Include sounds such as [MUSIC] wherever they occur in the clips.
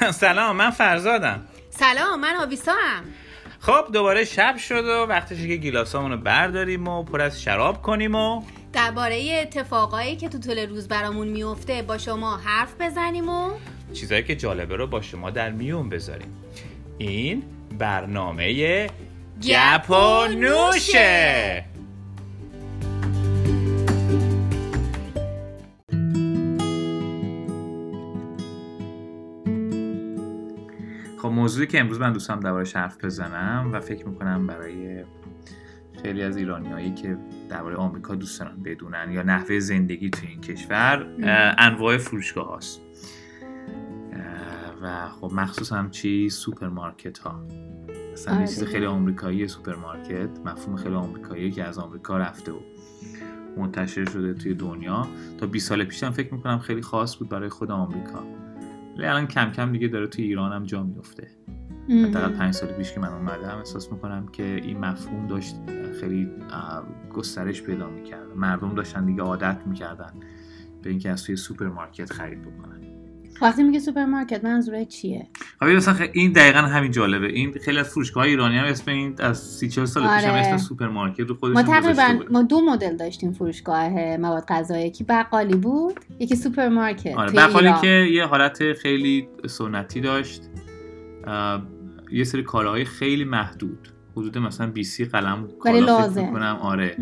[LAUGHS] سلام من فرزادم. سلام من آویسا هم خب دوباره شب شد و وقتشه که گیلاسامونو برداریم و پر از شراب کنیم و درباره اتفاقایی که تو طول روز برامون میفته با شما حرف بزنیم و چیزایی که جالبه رو با شما در میون بذاریم. این برنامه گپ و نوشه موضوعی که امروز من دوستم دربارش حرف بزنم و فکر می‌کنم برای خیلی از ایرانیایی که درباره آمریکا دوست دارن بدونن یا نحوه زندگی تو این کشور انواع فروشگاه هاست. و خب مخصوصا چی؟ سوپرمارکت ها مثلا چیز آره. خیلی آمریکایی سوپرمارکت مفهوم خیلی آمریکایی که از آمریکا رفته و منتشر شده توی دنیا. تا 20 سال پیشم فکر می‌کنم خیلی خاص بود برای خود آمریکا. الان کم کم دیگه داره توی ایران هم جا میفته حداقل پنج سال پیش که من اومدم احساس می‌کنم که این مفهوم داشت خیلی گسترش پیدا می‌کرد. مردم داشتن دیگه عادت می‌کردن به اینکه از توی سوپرمارکت خرید بکنن. وقتی میگه سوپرمارکت منظوره چیه خب این مثلا این دقیقا همین جالبه این خیلی از فروشگاه ایرانی هم اسم این از سی چهل سال پیش هم آره. اسم سوپرمارکت رو ما خودشون گذاشته تقریبا. ما دو مدل داشتیم فروشگاه مواد غذایی یکی بقالی بود یکی سوپرمارکت آره بقالی. که یه حالت خیلی سنتی داشت یه سری کالاهای خیلی محدود حدود مثلا 20 قلم کالا لازم. می‌کنم آره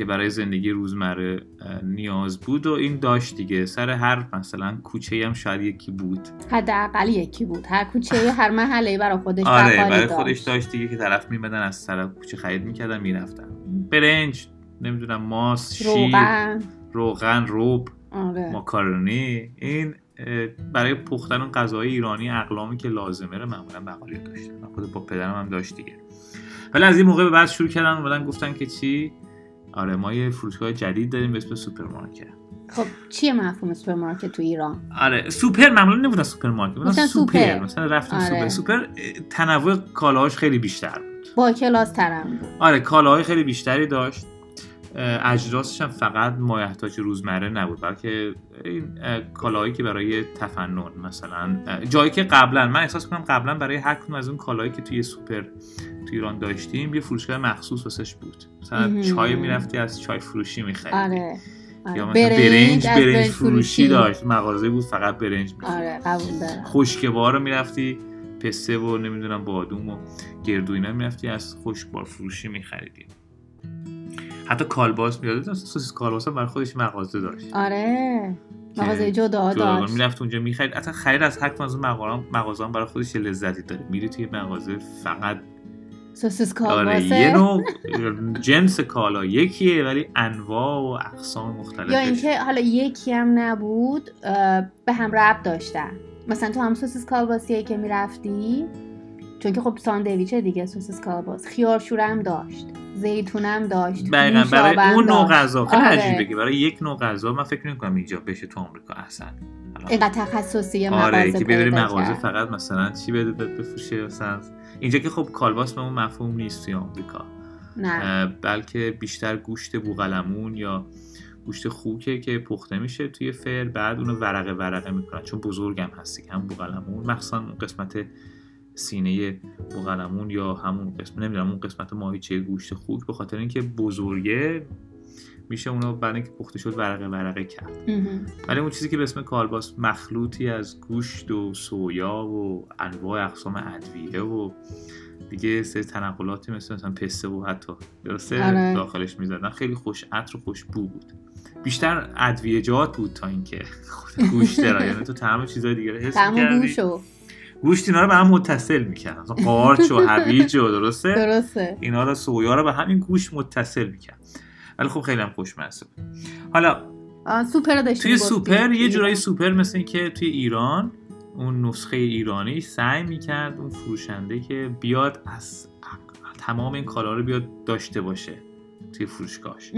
که برای زندگی روزمره نیاز بود و این داشت دیگه. سر هر مثلا کوچه هم شاید یکی بود. حداقل یکی بود. هر کوچه هر محله برای خودش آره برای. خودش داشت دیگه که طرف میمدن از سر کوچه خرید می‌کردن می‌رفتن. برنج نمی‌دونم ماست شیر روغن. رب آره. ماکارونی این برای پختن اون غذای ایرانی اقلامی که لازمه رو معمولا بقالی داشتن. خود با پدرم هم داشت دیگه. ولی از این موقع به بعد شروع کردن اومدن گفتن که چی؟ آره ما یه فروشگاه جدید داریم به اسم سوپرمارکت. خب چیه مفهوم سوپرمارکت تو ایران؟ آره سوپر معمولا نمی‌دونن سوپرمارکت گفتن سوپر. مثلا رفتیم آره. سوپر. سوپر تنوع کالاهاش خیلی بیشتر بود. با کلاس ترم. بود آره کالاهای خیلی بیشتری داشت. اجناسش هم فقط مایحتاج روزمره نبود بلکه این اه، کالاهایی که برای تفنن مثلا جایی که قبلا من احساس کنم قبلا برای هر کدوم از اون کالاهایی که توی سوپر تو ایران داشتیم یه فروشگاه مخصوص واسش بود مثلا. چای می‌رفتی از چای فروشی میخریدی آره یا آره. مثلا برنج برنج فروشی داشت مغازه بود فقط برنج می‌فروخت. آره قبول خشکبار رو می‌رفتی پسته و نمی‌دونم بادوم و گردو اینا می‌رفتی از خشکبار فروشی میخریدی حتی کالباس میاد سوسیس کالباس هم برای خودش مغازه داشت. آره. مغازه جدا داشت. می‌رفت اونجا می‌خرید. اصلا خرید از هر کدوم از مغازه برای خودش لذتی داره. میری توی مغازه فقط سوسیس آره کالباسه. یه نوع جنس کالا. یکیه ولی انواع و اقسام مختلف یا اینکه حالا یکی هم نبود به هم ربط داشتن. مثلا تو هم سوسیس کالباسیه که می‌رفتی؟ چون که خب ساندویچه دیگه سوسیس کالباس خیار شورم داشت. زیتونم داشت. دقیقا برای اون نوع. غذا. خیلی آره. عجیبه که برای یک نوع غذا من فکر نمی‌کنم اینجا بشه تو آمریکا اصلا. الان اینقدر تخصصی مغازه آره که ببری پیدا مغازه. فقط مثلا چی بده بفروشه مثلا. اینجا که خب کالباس به اون مفهوم نیست توی آمریکا. نه. بلکه بیشتر گوشت بوقلمون یا گوشت خوکه که پخته میشه توی فر بعد اونو ورقه ورقه می‌کنن. چون بزرگم هستی هم بوقلمون. مخصوصا قسمت سینه بوقلمون یا همون قسمت نمی‌دونم اون قسمت ماهیچه گوشت خوک به خاطر اینکه بزرگه میشه اونو بعد اینکه پخته شد ورقه ورقه کرد. ولی اون چیزی که به اسم کالباس مخلوطی از گوشت و سویا و انواع اقسام ادویه و دیگه سری تنقلاتی مثل مثلا پسته و حتی درسته آره. داخلش می‌زدن خیلی خوش عطر و خوش بو بود بیشتر ادویجات بود تا اینکه [LAUGHS] خود گوشت را یعنی تو تمام چیزای دیگه رو حس می‌کردی. گوشت اینا رو به هم متصل می‌کرد مثلا قارچ و هویج و درسته؟ درسته. اینا رو سویا رو به همین گوشت متصل می‌کرد ولی خب خیلی هم خوشمزه بود. حالا سوپر داشتیم توی. سوپر یه جورایی. سوپر مثل این که توی ایران اون نسخه ایرانی سعی می‌کرد اون فروشنده که بیاد از تمام این کالا رو بیاد داشته باشه توی فروشگاهش.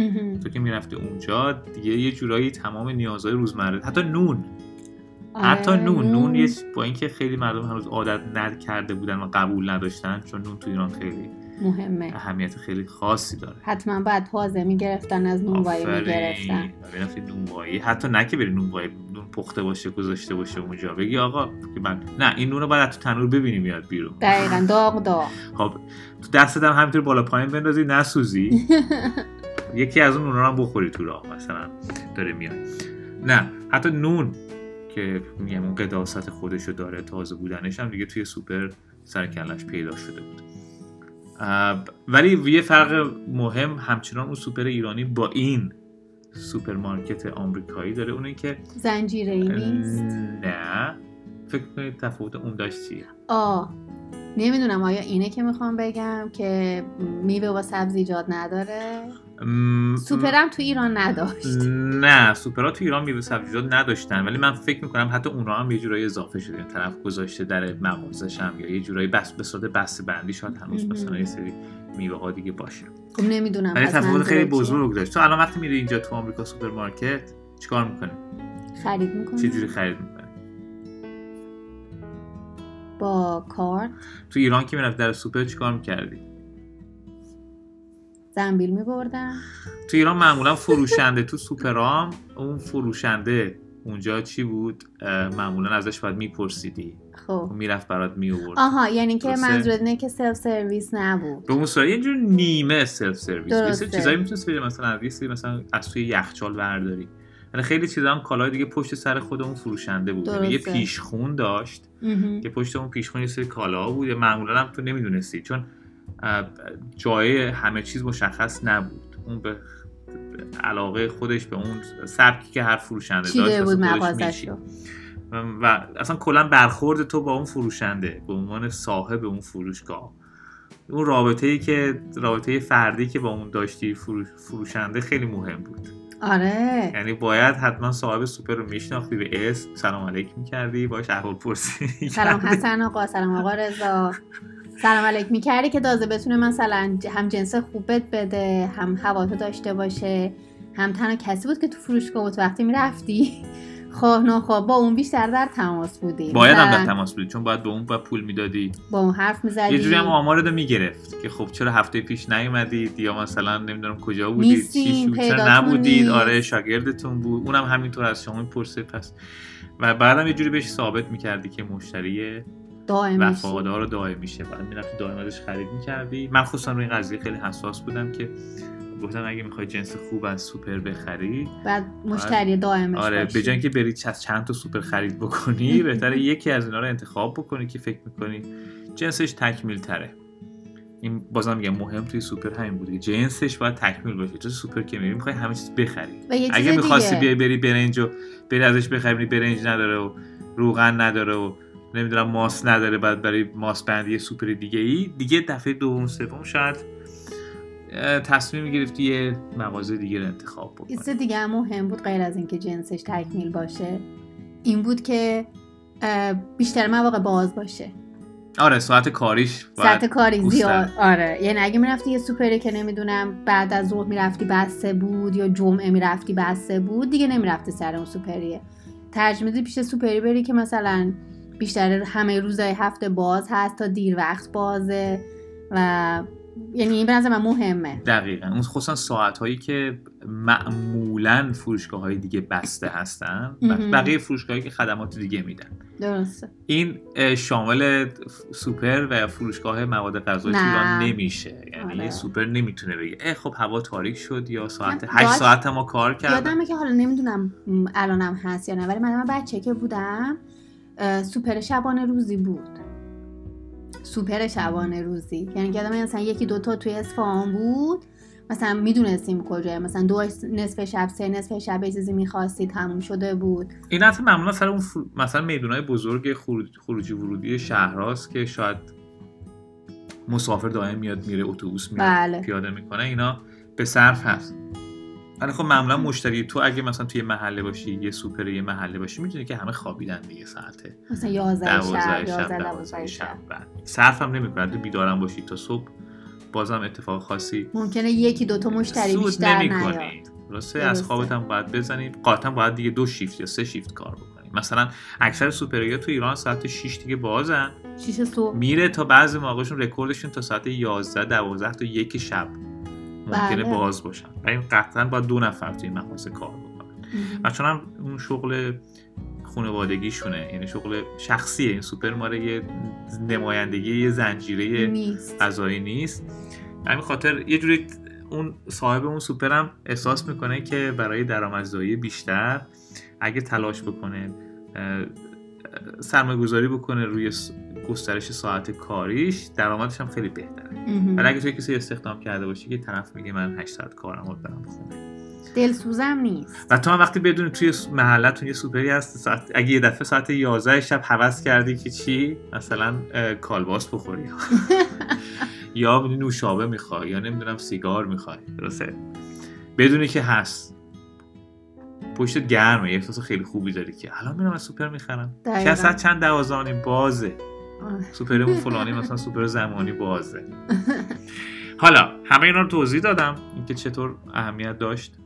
تو که می‌رفتی اونجا دیگه یه جورایی تمام نیازهای روزمره حتی نون. آره، حتی نون نون یه با اینکه خیلی مردم هنوز عادت ند کرده بودن و قبول نداشتن چون نون تو ایران خیلی مهمه. اهمیت خیلی خاصی داره. حتما باید تازه می‌گرفتن از نونوایی آفرین. می‌گرفتن. نونوایی. حتی نه که بری نونوایی نون پخته باشه گذاشته باشه اونجا بگی آقا که من نه این نون رو از تو تنور ببینی میاد بیرون. دقیقا داغ داغ. خب تو دستت هم همینطور بالا پایین بندازی نسوزی. [LAUGHS] یکی از اون نونا رو هم بخوری تو راه مثلا. داره میاد. نه حتی نون. که میگم اون قداست خودش رو داره تازه بودنش هم دیگه توی سوپر سر و کلش پیدا شده بود. ولی یه فرق مهم همچنان اون سوپر ایرانی با این سوپرمارکت آمریکایی داره اونه که زنجیره ای نیست نه. فکر کنید تفاوت اون داشت چیه؟ آه نمی‌دونم آیا اینه که می‌خوام بگم که میوه و سبزیجات نداره؟ م- سوپرم تو ایران نداشت. نه سوپرها تو ایران میوه سبزیجات نداشتن ولی من فکر می‌کنم حتی اونا هم یه جورایی اضافه شده این طرف گذاشته در مغازش هم یا یه جورایی بس به صورت بسته بندی شاید هنوز. مثلا یه سری میوه ها دیگه باشه. خب نمی‌دونم ولی تفاوت خیلی؟ بزرگ داشت. تو الان وقتی میری اینجا تو آمریکا سوپرمارکت چیکار می‌کنی؟ خرید می‌کنی؟ چه جوری خرید می‌کنی؟ با کارت. تو ایران که می‌رفت در سوپر؟ چیکار می‌کردی؟ زنبیل میبردم. تو ایران معمولا فروشنده. تو سوپرام اون فروشنده اونجا چی بود؟ معمولا ازش باید میپرسیدی. خب. می‌رفت برات میورد آها یعنی که. منظورت اینه که سلف سرویس نبود. به اون صورت یه جور نیمه سلف سرویس یه درسته. چیزایی می‌تونست بری مثلا از یه مثلا از توی یخچال برداری. یعنی خیلی چیزا هم کالای دیگه پشت سر خود اون فروشنده بود. یعنی یه. پیشخون داشت. که پشت اون پیشخون یه سری کالا بود. معمولا هم تو نمی‌دونستی چون جای همه چیز مشخص نبود. اون به علاقه خودش به اون سبکی که هر فروشنده داشت بود و اصلا کلا برخورد تو با اون فروشنده به عنوان صاحب اون فروشگاه. اون رابطه ای که رابطه فردی که با اون داشتی فروش- فروشنده خیلی مهم بود. آره. یعنی باید حتما صاحب سوپر رو میشناختی به اسم سلام علیک می‌کردی باش احوال پرسی سلام حسن آقا سلام آقا رضا. سلام علیک می‌کردی که تازه بتونه مثلا هم جنس خوبت بده هم هواتو داشته باشه هم تنها کسی بود که تو فروشگاه بود وقتی می‌رفتی. خواه ناخواه با اون بیشتر در تماس بودی باید هم در تماس بودی چون باید به اون باید پول می‌دادی. با اون حرف می‌زدی. یه جوری هم آمارت رو می‌گرفت که خب چرا هفته پیش نیومدید؟ یا مثلا نمی‌دونم کجا بودید؟ چی چرا نبودید. آره شاگردتون بود. اونم همینطور از شما می‌پرسه پس. و بعدم یه جوری بهش ثابت می‌کردی که مشتری دائم. وفادار و دائم میشه. بعد می‌رفتی دائم ازش خرید می‌کردی. من خصوصا روی این قضیه خیلی حساس بودم که گفتم اگه می‌خوای جنس خوب از سوپر بخری بعد مشتری دائمش آره. به جای اینکه بری از چند تا سوپر خرید بکنی [LAUGHS] بهتره یکی از اینا رو انتخاب بکنی که فکر می‌کنی جنسش تکمیل تره این بازم میگم مهم توی سوپر همین بوده جنسش باید تکمیل باشه تو سوپر که میری می‌خوای همه چیز بخری اگه می‌خواستی. بیای بری برنج و بری ازش بخری برنج نداره و روغن نداره و نمی‌دونم ماس نداره بعد برای ماس بندی سوپر دیگه ای دیگه دفعه دوم سوم شاید تصمیم گرفتی یه مغازه دیگه رو انتخاب بکنی. چیز دیگه هم مهم بود غیر از اینکه جنسش تکمیل باشه. این بود که بیشتر مواقع باز باشه. آره ساعت کاریش ساعت کاری زیاد. آره. یعنی اگه می‌رفتی یه سوپری که نمی‌دونم بعد از ظهر می‌رفتی بسته بود یا جمعه می‌رفتی بسته بود دیگه نمی‌رفتی سر اون سوپریه. ترجمه پیش سوپری بری که مثلا بیشتر همه روزهای هفته باز هست تا دیر وقت بازه و یعنی این به نظر من مهمه. دقیقا. اون خصوصا ساعت هایی که معمولا فروشگاه های دیگه بسته هستن. بقیه فروشگاهایی که خدمات دیگه میدن. درسته. این شامل سوپر و فروشگاه مواد غذایی. ایران نمیشه. یعنی آره. سوپر نمی‌تونه بگه اه خب هوا تاریک شد یا ساعت من 8 داشت- ساعت ما کار کردم. یادمه که حالا نمی‌دونم الانم هست یا نه ولی من بچه که بودم سوپر شبانه روزی بود. سوپر شبانه روزی. یعنی که مثلا یکی دوتا توی اصفهان بود مثلا می‌دونستیم کجاه مثلا دو نصف شب سه نصف شب چیزی می‌خواستی تموم شده بود. این حتی معمولا سر اون فرو... مثلا میدونای بزرگ خروج... خروجی ورودی شهرهاست که شاید مسافر دائم میاد میره اتوبوس میاد بله. پیاده می‌کنه اینا به صرف هست. ولی خب معمولا مشتری تو اگه مثلا توی محله باشی یه سوپر یه محله باشی می‌دونی که همه خوابیدن دیگه ساعته مثلا 11 شب دوازده 11 شب 12 دوازده شب. شب بعد. صرف هم نمی‌کنه تو بیدارم باشی تا صبح بازم اتفاق خاصی ممکنه یکی دوتا مشتری بیشتر نمی‌کنی. نیاد. درسته؟ از. خوابت هم باید بزنی. قاطعا باید دیگه دو شیفت یا سه شیفت کار بکنی. مثلا اکثر سوپریا تو ایران ساعت 6 دیگه بازن. شیش صبح. میره تا بعضی موقعشون رکوردشون تا ساعت 11 12 تا یک شب. ممکنه بله. باز باشن. و این قطعا باید دو نفر توی مغازه کار بکنن. و چون هم اون شغل خانوادگیشونه یعنی شغل شخصیه. این سوپر ماره یه نمایندگی یه زنجیره غذایی نیست. همین خاطر یه جوری اون صاحب اون سوپر هم احساس می‌کنه که برای درآمدزایی بیشتر اگه تلاش بکنه سرمایه گذاری بکنه روی گسترش ساعت کاریش درآمدش هم خیلی بهتره. ولی اگه توی کسی استخدام کرده باشی که طرف میگه من 8 ساعت کارم رو برم خونه دلسوزم نیست. و تو هم وقتی بدونی توی محلتون یه سوپری هست ساعت اگه یه دفعه ساعت 11 شب حوض کردی که چی؟ مثلا کالباس بخوری. [LAUGHS] یا نوشابه می‌خوای یا نمی‌دونم سیگار می‌خوای. درسته؟ بدونی که هست. پشتت گرمه یه احساس خیلی خوبی داری که الان میرم از سوپر می‌خرم. که اصلا چند دوازانی بازه. سوپرمون فلانی مثلا [LAUGHS] سوپر زمانی بازه. حالا همه اینا رو توضیح دادم. اینکه چطور اهمیت داشت.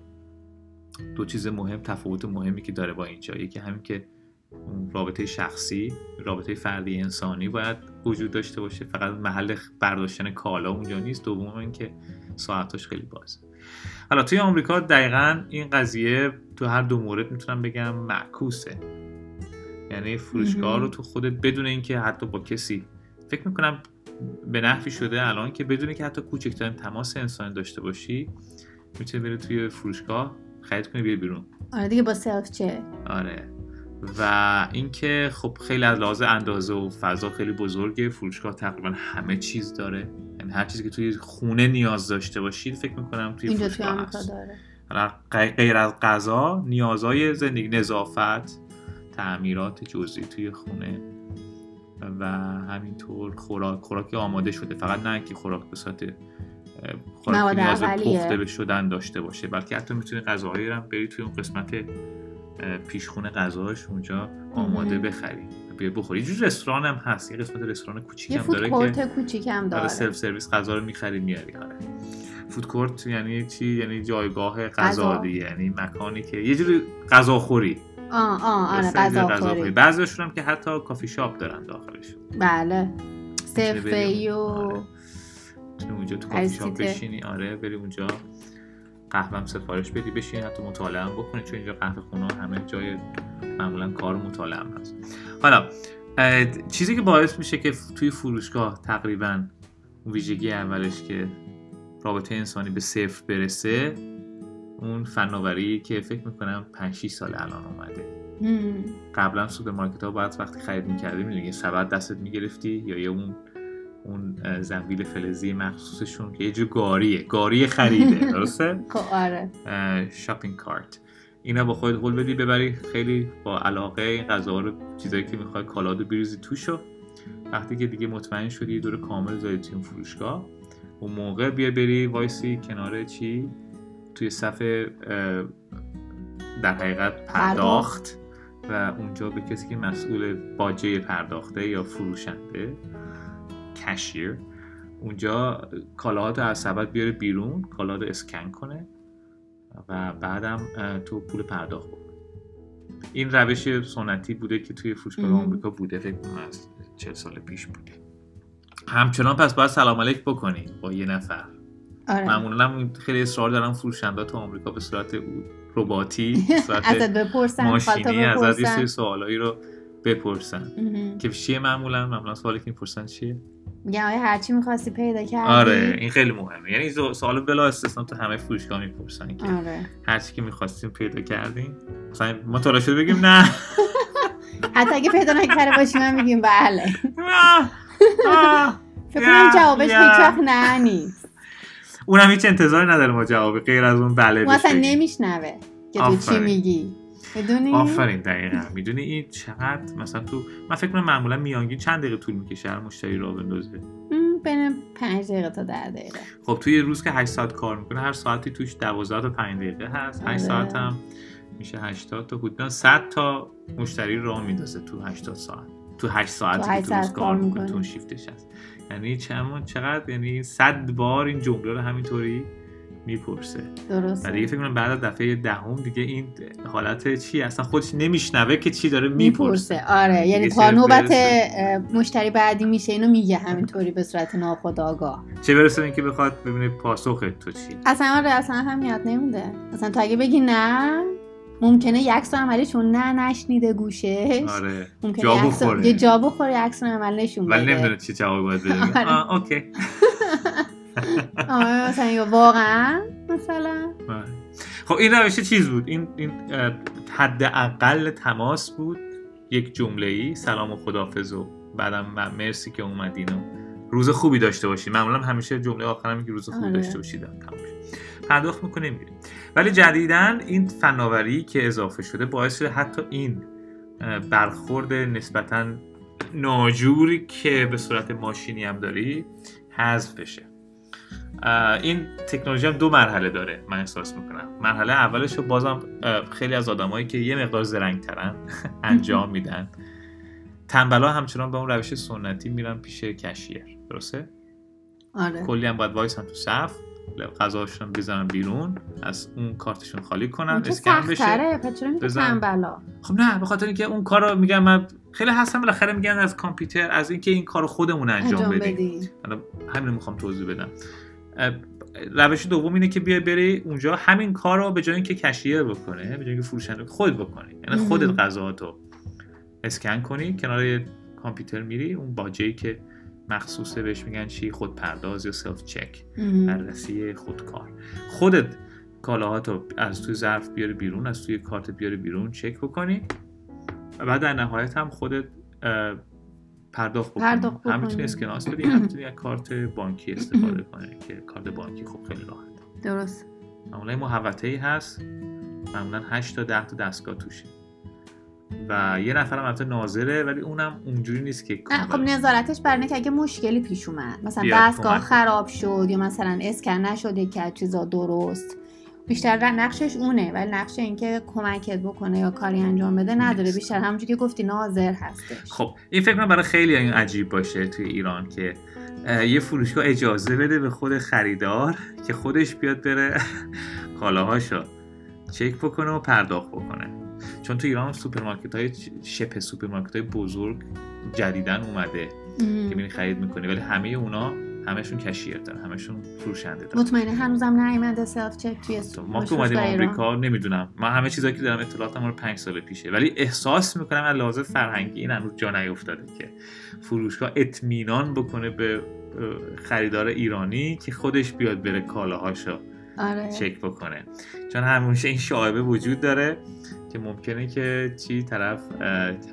دو چیز مهم تفاوت مهمی که داره با اینجا یکی همین که رابطه شخصی رابطه فردی انسانی باید وجود داشته باشه. فقط محل برداشتن کالا اونجا نیست. دوم اینکه ساعتاش خیلی بازه. حالا توی آمریکا دقیقا این قضیه تو هر دو مورد می‌تونم بگم معکوسه. یعنی فروشگاه رو تو خودت بدون اینکه حتی با کسی فکر می‌کنم به نحوی شده الان که بدون که حتی کوچکترین تماس انسانی داشته باشی می‌تونی بری توی فروشگاه خرید کنی بیای بیرون. آره دیگه با سلف چک آره. و اینکه خب خیلی از لحاظ اندازه و فضا خیلی بزرگه فروشگاه تقریبا همه چیز داره. یعنی هر چیزی که توی خونه نیاز داشته باشید فکر می‌کنم توی فروشگاه هست. داره. غیر از غذا نیازهای زندگی نظافت تعمیرات جزئی توی خونه و همینطور خوراک. خوراک آماده شده. فقط نه که خوراک به صورت اه، خوراک مواد که نیاز. پخته به شدن داشته باشه بلکه حتی می‌تونی غذاهایی رو بری توی اون قسمت پیشخونه غذاش اونجا آماده. بخری بیا بخوری. یه رستوران هم هست. یه قسمت رستوران کوچیک یه هم فود داره که کوچیک هم داره. سلف سرویس غذا رو می‌خری میاری آره. فود کورت یعنی چی؟ یعنی جایگاه غذا. یعنی مکانی که یه جوری غذاخوری. آه آه آره درسته؟ یه جوری غذا خوری بعضیشون هم که حتی کافی شاپ دارن داخلشون بله. سفه و آره. اونجا تو کافی شاپ. بشینی؟ آره بری اونجا. قهوه هم سفارش بدی بشینی حتی مطالعه هم بکنی چون اینجا قهوه خونه همه جای معمولا کار مطالعه هم هست. حالا چیزی که باعث میشه که توی فروشگاه تقریبا اون ویژگی اولش که رابطه انسانی به صفر برسه اون فناوری که فکر می‌کنم 5 6 سال الان اومده. قبلا سوپرمارکت ها باید وقتی خرید می‌کردی می‌دونی یه سبد دستت می‌گرفتی یا یه اون اون زنبیل فلزی مخصوصشون که یه جور گاریه گاری خریده [LAUGHS] درسته؟ خب آره. shopping cart اینا با خودت هول بدی ببری خیلی با علاقه این غذا رو چیزایی که می‌خوای کالاتو بریزی توش. وقتی که دیگه مطمئن شدی دور کامل زدی توی فروشگاه. اون موقع بیا بری وایسی کنار چی؟ توی صف در حقیقت پرداخت و اونجا به کسی که مسئول باجه پرداخته یا فروشنده کشیر اونجا کالاهاتو از سبد بیاره بیرون کالا رو اسکن کنه و بعدم تو پول پرداخت بکنی این روش سنتی بوده که توی فروشگاه. آمریکا بوده فکر کنم از چه سال پیش بوده. همچنان پس باید سلام علیک بکنی با یه نفر. آره. معمولا خیلی اصرار دارن فروشنده تو آمریکا به صورت رباتی [LAUGHS] ازت بپرسن ماشینی ازت یه سری سوالایی رو بپرسن. که چیه معمولا؟ معمولا سوالی که می‌پرسن چیه؟ میگن آیا هرچی می‌خواستی پیدا کردی؟ آره این خیلی مهمه. یعنی سوال بلا استثنا تو همه فروشگاه می‌پرسن که آره. هر چی که می‌خواستیم پیدا کردیم. مثلا ما تلاش بگیم نه. [LAUGHS] حتی اگه پیدا نکرده باشی من میگیم بله. [LAUGHS] فکر کنم جوابش. هیچ وقت نه نیست اونم هیچ انتظاری نداره ما جوابی غیر از اون بله بهش اصلا. نمیشنوه که تو چی. میگی. می‌دونی؟ آفرین دقیقا. می‌دونی این چقدر مثلا تو من فکر کنم معمولا میانگین چند دقیقه طول می‌کشه هر مشتری را بندازه؟ بین پنج دقیقه تا ده دقیقه. خب توی روز که 8 ساعت کار می‌کنه هر ساعتی توش 12 تا 5 دقیقه هست. 8 آره. ساعت هم میشه 80 تا حدودا 100 تا مشتری راه میندازه تو 80 ساعت. تو 8 ساعتی تو که هشت تو روز ساعت کار می‌کنه. تو شیفتش هست. یعنی چند چقدر یعنی 100 بار این جمله رو همینطوری می‌پرسه. درسته. و دیگه فکر کنم بعد از دفعه دهم دیگه این حالت چی؟ اصلا خودش نمیشنوه که چی داره می‌پرسه. می‌پرسه. آره. یعنی تا نوبت مشتری بعدی میشه اینو میگه همینطوری به صورت ناخودآگاه. چه برسه اینکه بخواد ببینه پاسخ تو چی؟ اصلا آره اصلا هم یاد نمیده. اصلا تو اگه بگی نه ممکنه یه عکس عملی چون نه نشنیده گوشش. آره. ممکنه جا بخوره. یه جا بخوره یه عکس عمل نشون ولی بده. نمی‌دونه چی جواب باید بده. [LAUGHS] آره. آه اوکی. [LAUGHS] آره مثلا یا واقعا مثلا. آره. خب این روش چیز بود؟ این این اه، حداقل تماس بود؟ یک جمله ای سلام و خدافظ و بعدم مرسی که اومدین و روز خوبی داشته باشین. معمولا همیشه جمله آخرم میگه روز خوبی آره. داشته باشید تمام شد. پرداخت می‌کنیم میریم. ولی جدیدن این فناوری که اضافه شده باعث شده حتی این برخورد نسبتا ناجوری که به صورت ماشینی هم داری حذف بشه. این تکنولوژی هم دو مرحله داره من احساس می‌کنم. مرحله اولش رو بازم خیلی از آدمایی که یه مقدار زرنگترن [LAUGHS] انجام میدن. تنبلا همچنان به اون روش سنتی میرن پیش کشیر. درسته؟ آره. کلی هم باید وایسن تو صف. غذاشون بزنن بیرون از اون کارتشون خالی کنن اسکن بشه. بزن. خب نه به خاطر اینکه اون کار رو میگم من خیلی هستم بالاخره میگن از کامپیوتر از اینکه این کار رو خودمون انجام, انجام بدیم. بدی. حالا همین می‌خوام توضیح بدم. روش دوم اینه که بیای بری اونجا همین کار رو به جای اینکه کشیر بکنه به جای اینکه فروشنده خود بکنی. یعنی. خودت غذاهاتو اسکن کنی کنار کامپیوتر میری اون باجه‌ای که مخصوصه بهش میگن چی خود پرداز یا self check. بررسی خودکار. خودت کالاهاتو از توی ظرف بیاری بیرون از توی cart بیاری بیرون چک بکنی و بعد در نهایت هم خودت پرداخت بکنی. پرداخت هم بکنی. می‌تونی اسکناس بدی هم می‌تونی از کارت بانکی استفاده کنی که کارت بانکی خب خیلی راحت درست. معمولا محوطه ای هست معمولا 8 تا 10 تا دستگاه توشه. و یه نفرم البته ناظره ولی اونم اونجوری نیست که خب نظارتش بر اینه که اگه مشکلی پیش اومد مثلا دستگاه. خراب شد یا مثلا اسکن نشده که چیزا درست بیشتر نقشش اونه ولی نقش اینکه کمکت بکنه یا کاری انجام بده نداره. بیشتر همونجوری که گفتی ناظر هستش خب این فکر کنم برای خیلی این عجیب باشه توی ایران که یه فروشگاه اجازه بده به خود خریدار که خودش بیاد بره [LAUGHS] کالاهاشو چک بکنه و پرداخت بکنه چون تو ایران سوپرمارکت های شپ سوپرمارکت های بزرگ جدیدن اومده ام. که میری خرید می‌کنی ولی همه اونا همشون cashier دارن همشون فروشنده دارن. مطمئنه. هنوزم نیومده self check توی تو- ما که اومدیم. آمریکا نمی‌دونم. من همه چیزایی که دارم اطلاعاتم رو پنج سال پیشه. ولی احساس می‌کنم از لحاظ فرهنگی این هنوز جا نیفتاده که فروشگاه اطمینان بکنه به خریدار ایرانی که خودش بیاد بره کالاهاشو آره. چک بکنه. چون همیشه این شایبه وجود داره. که ممکنه که چی طرف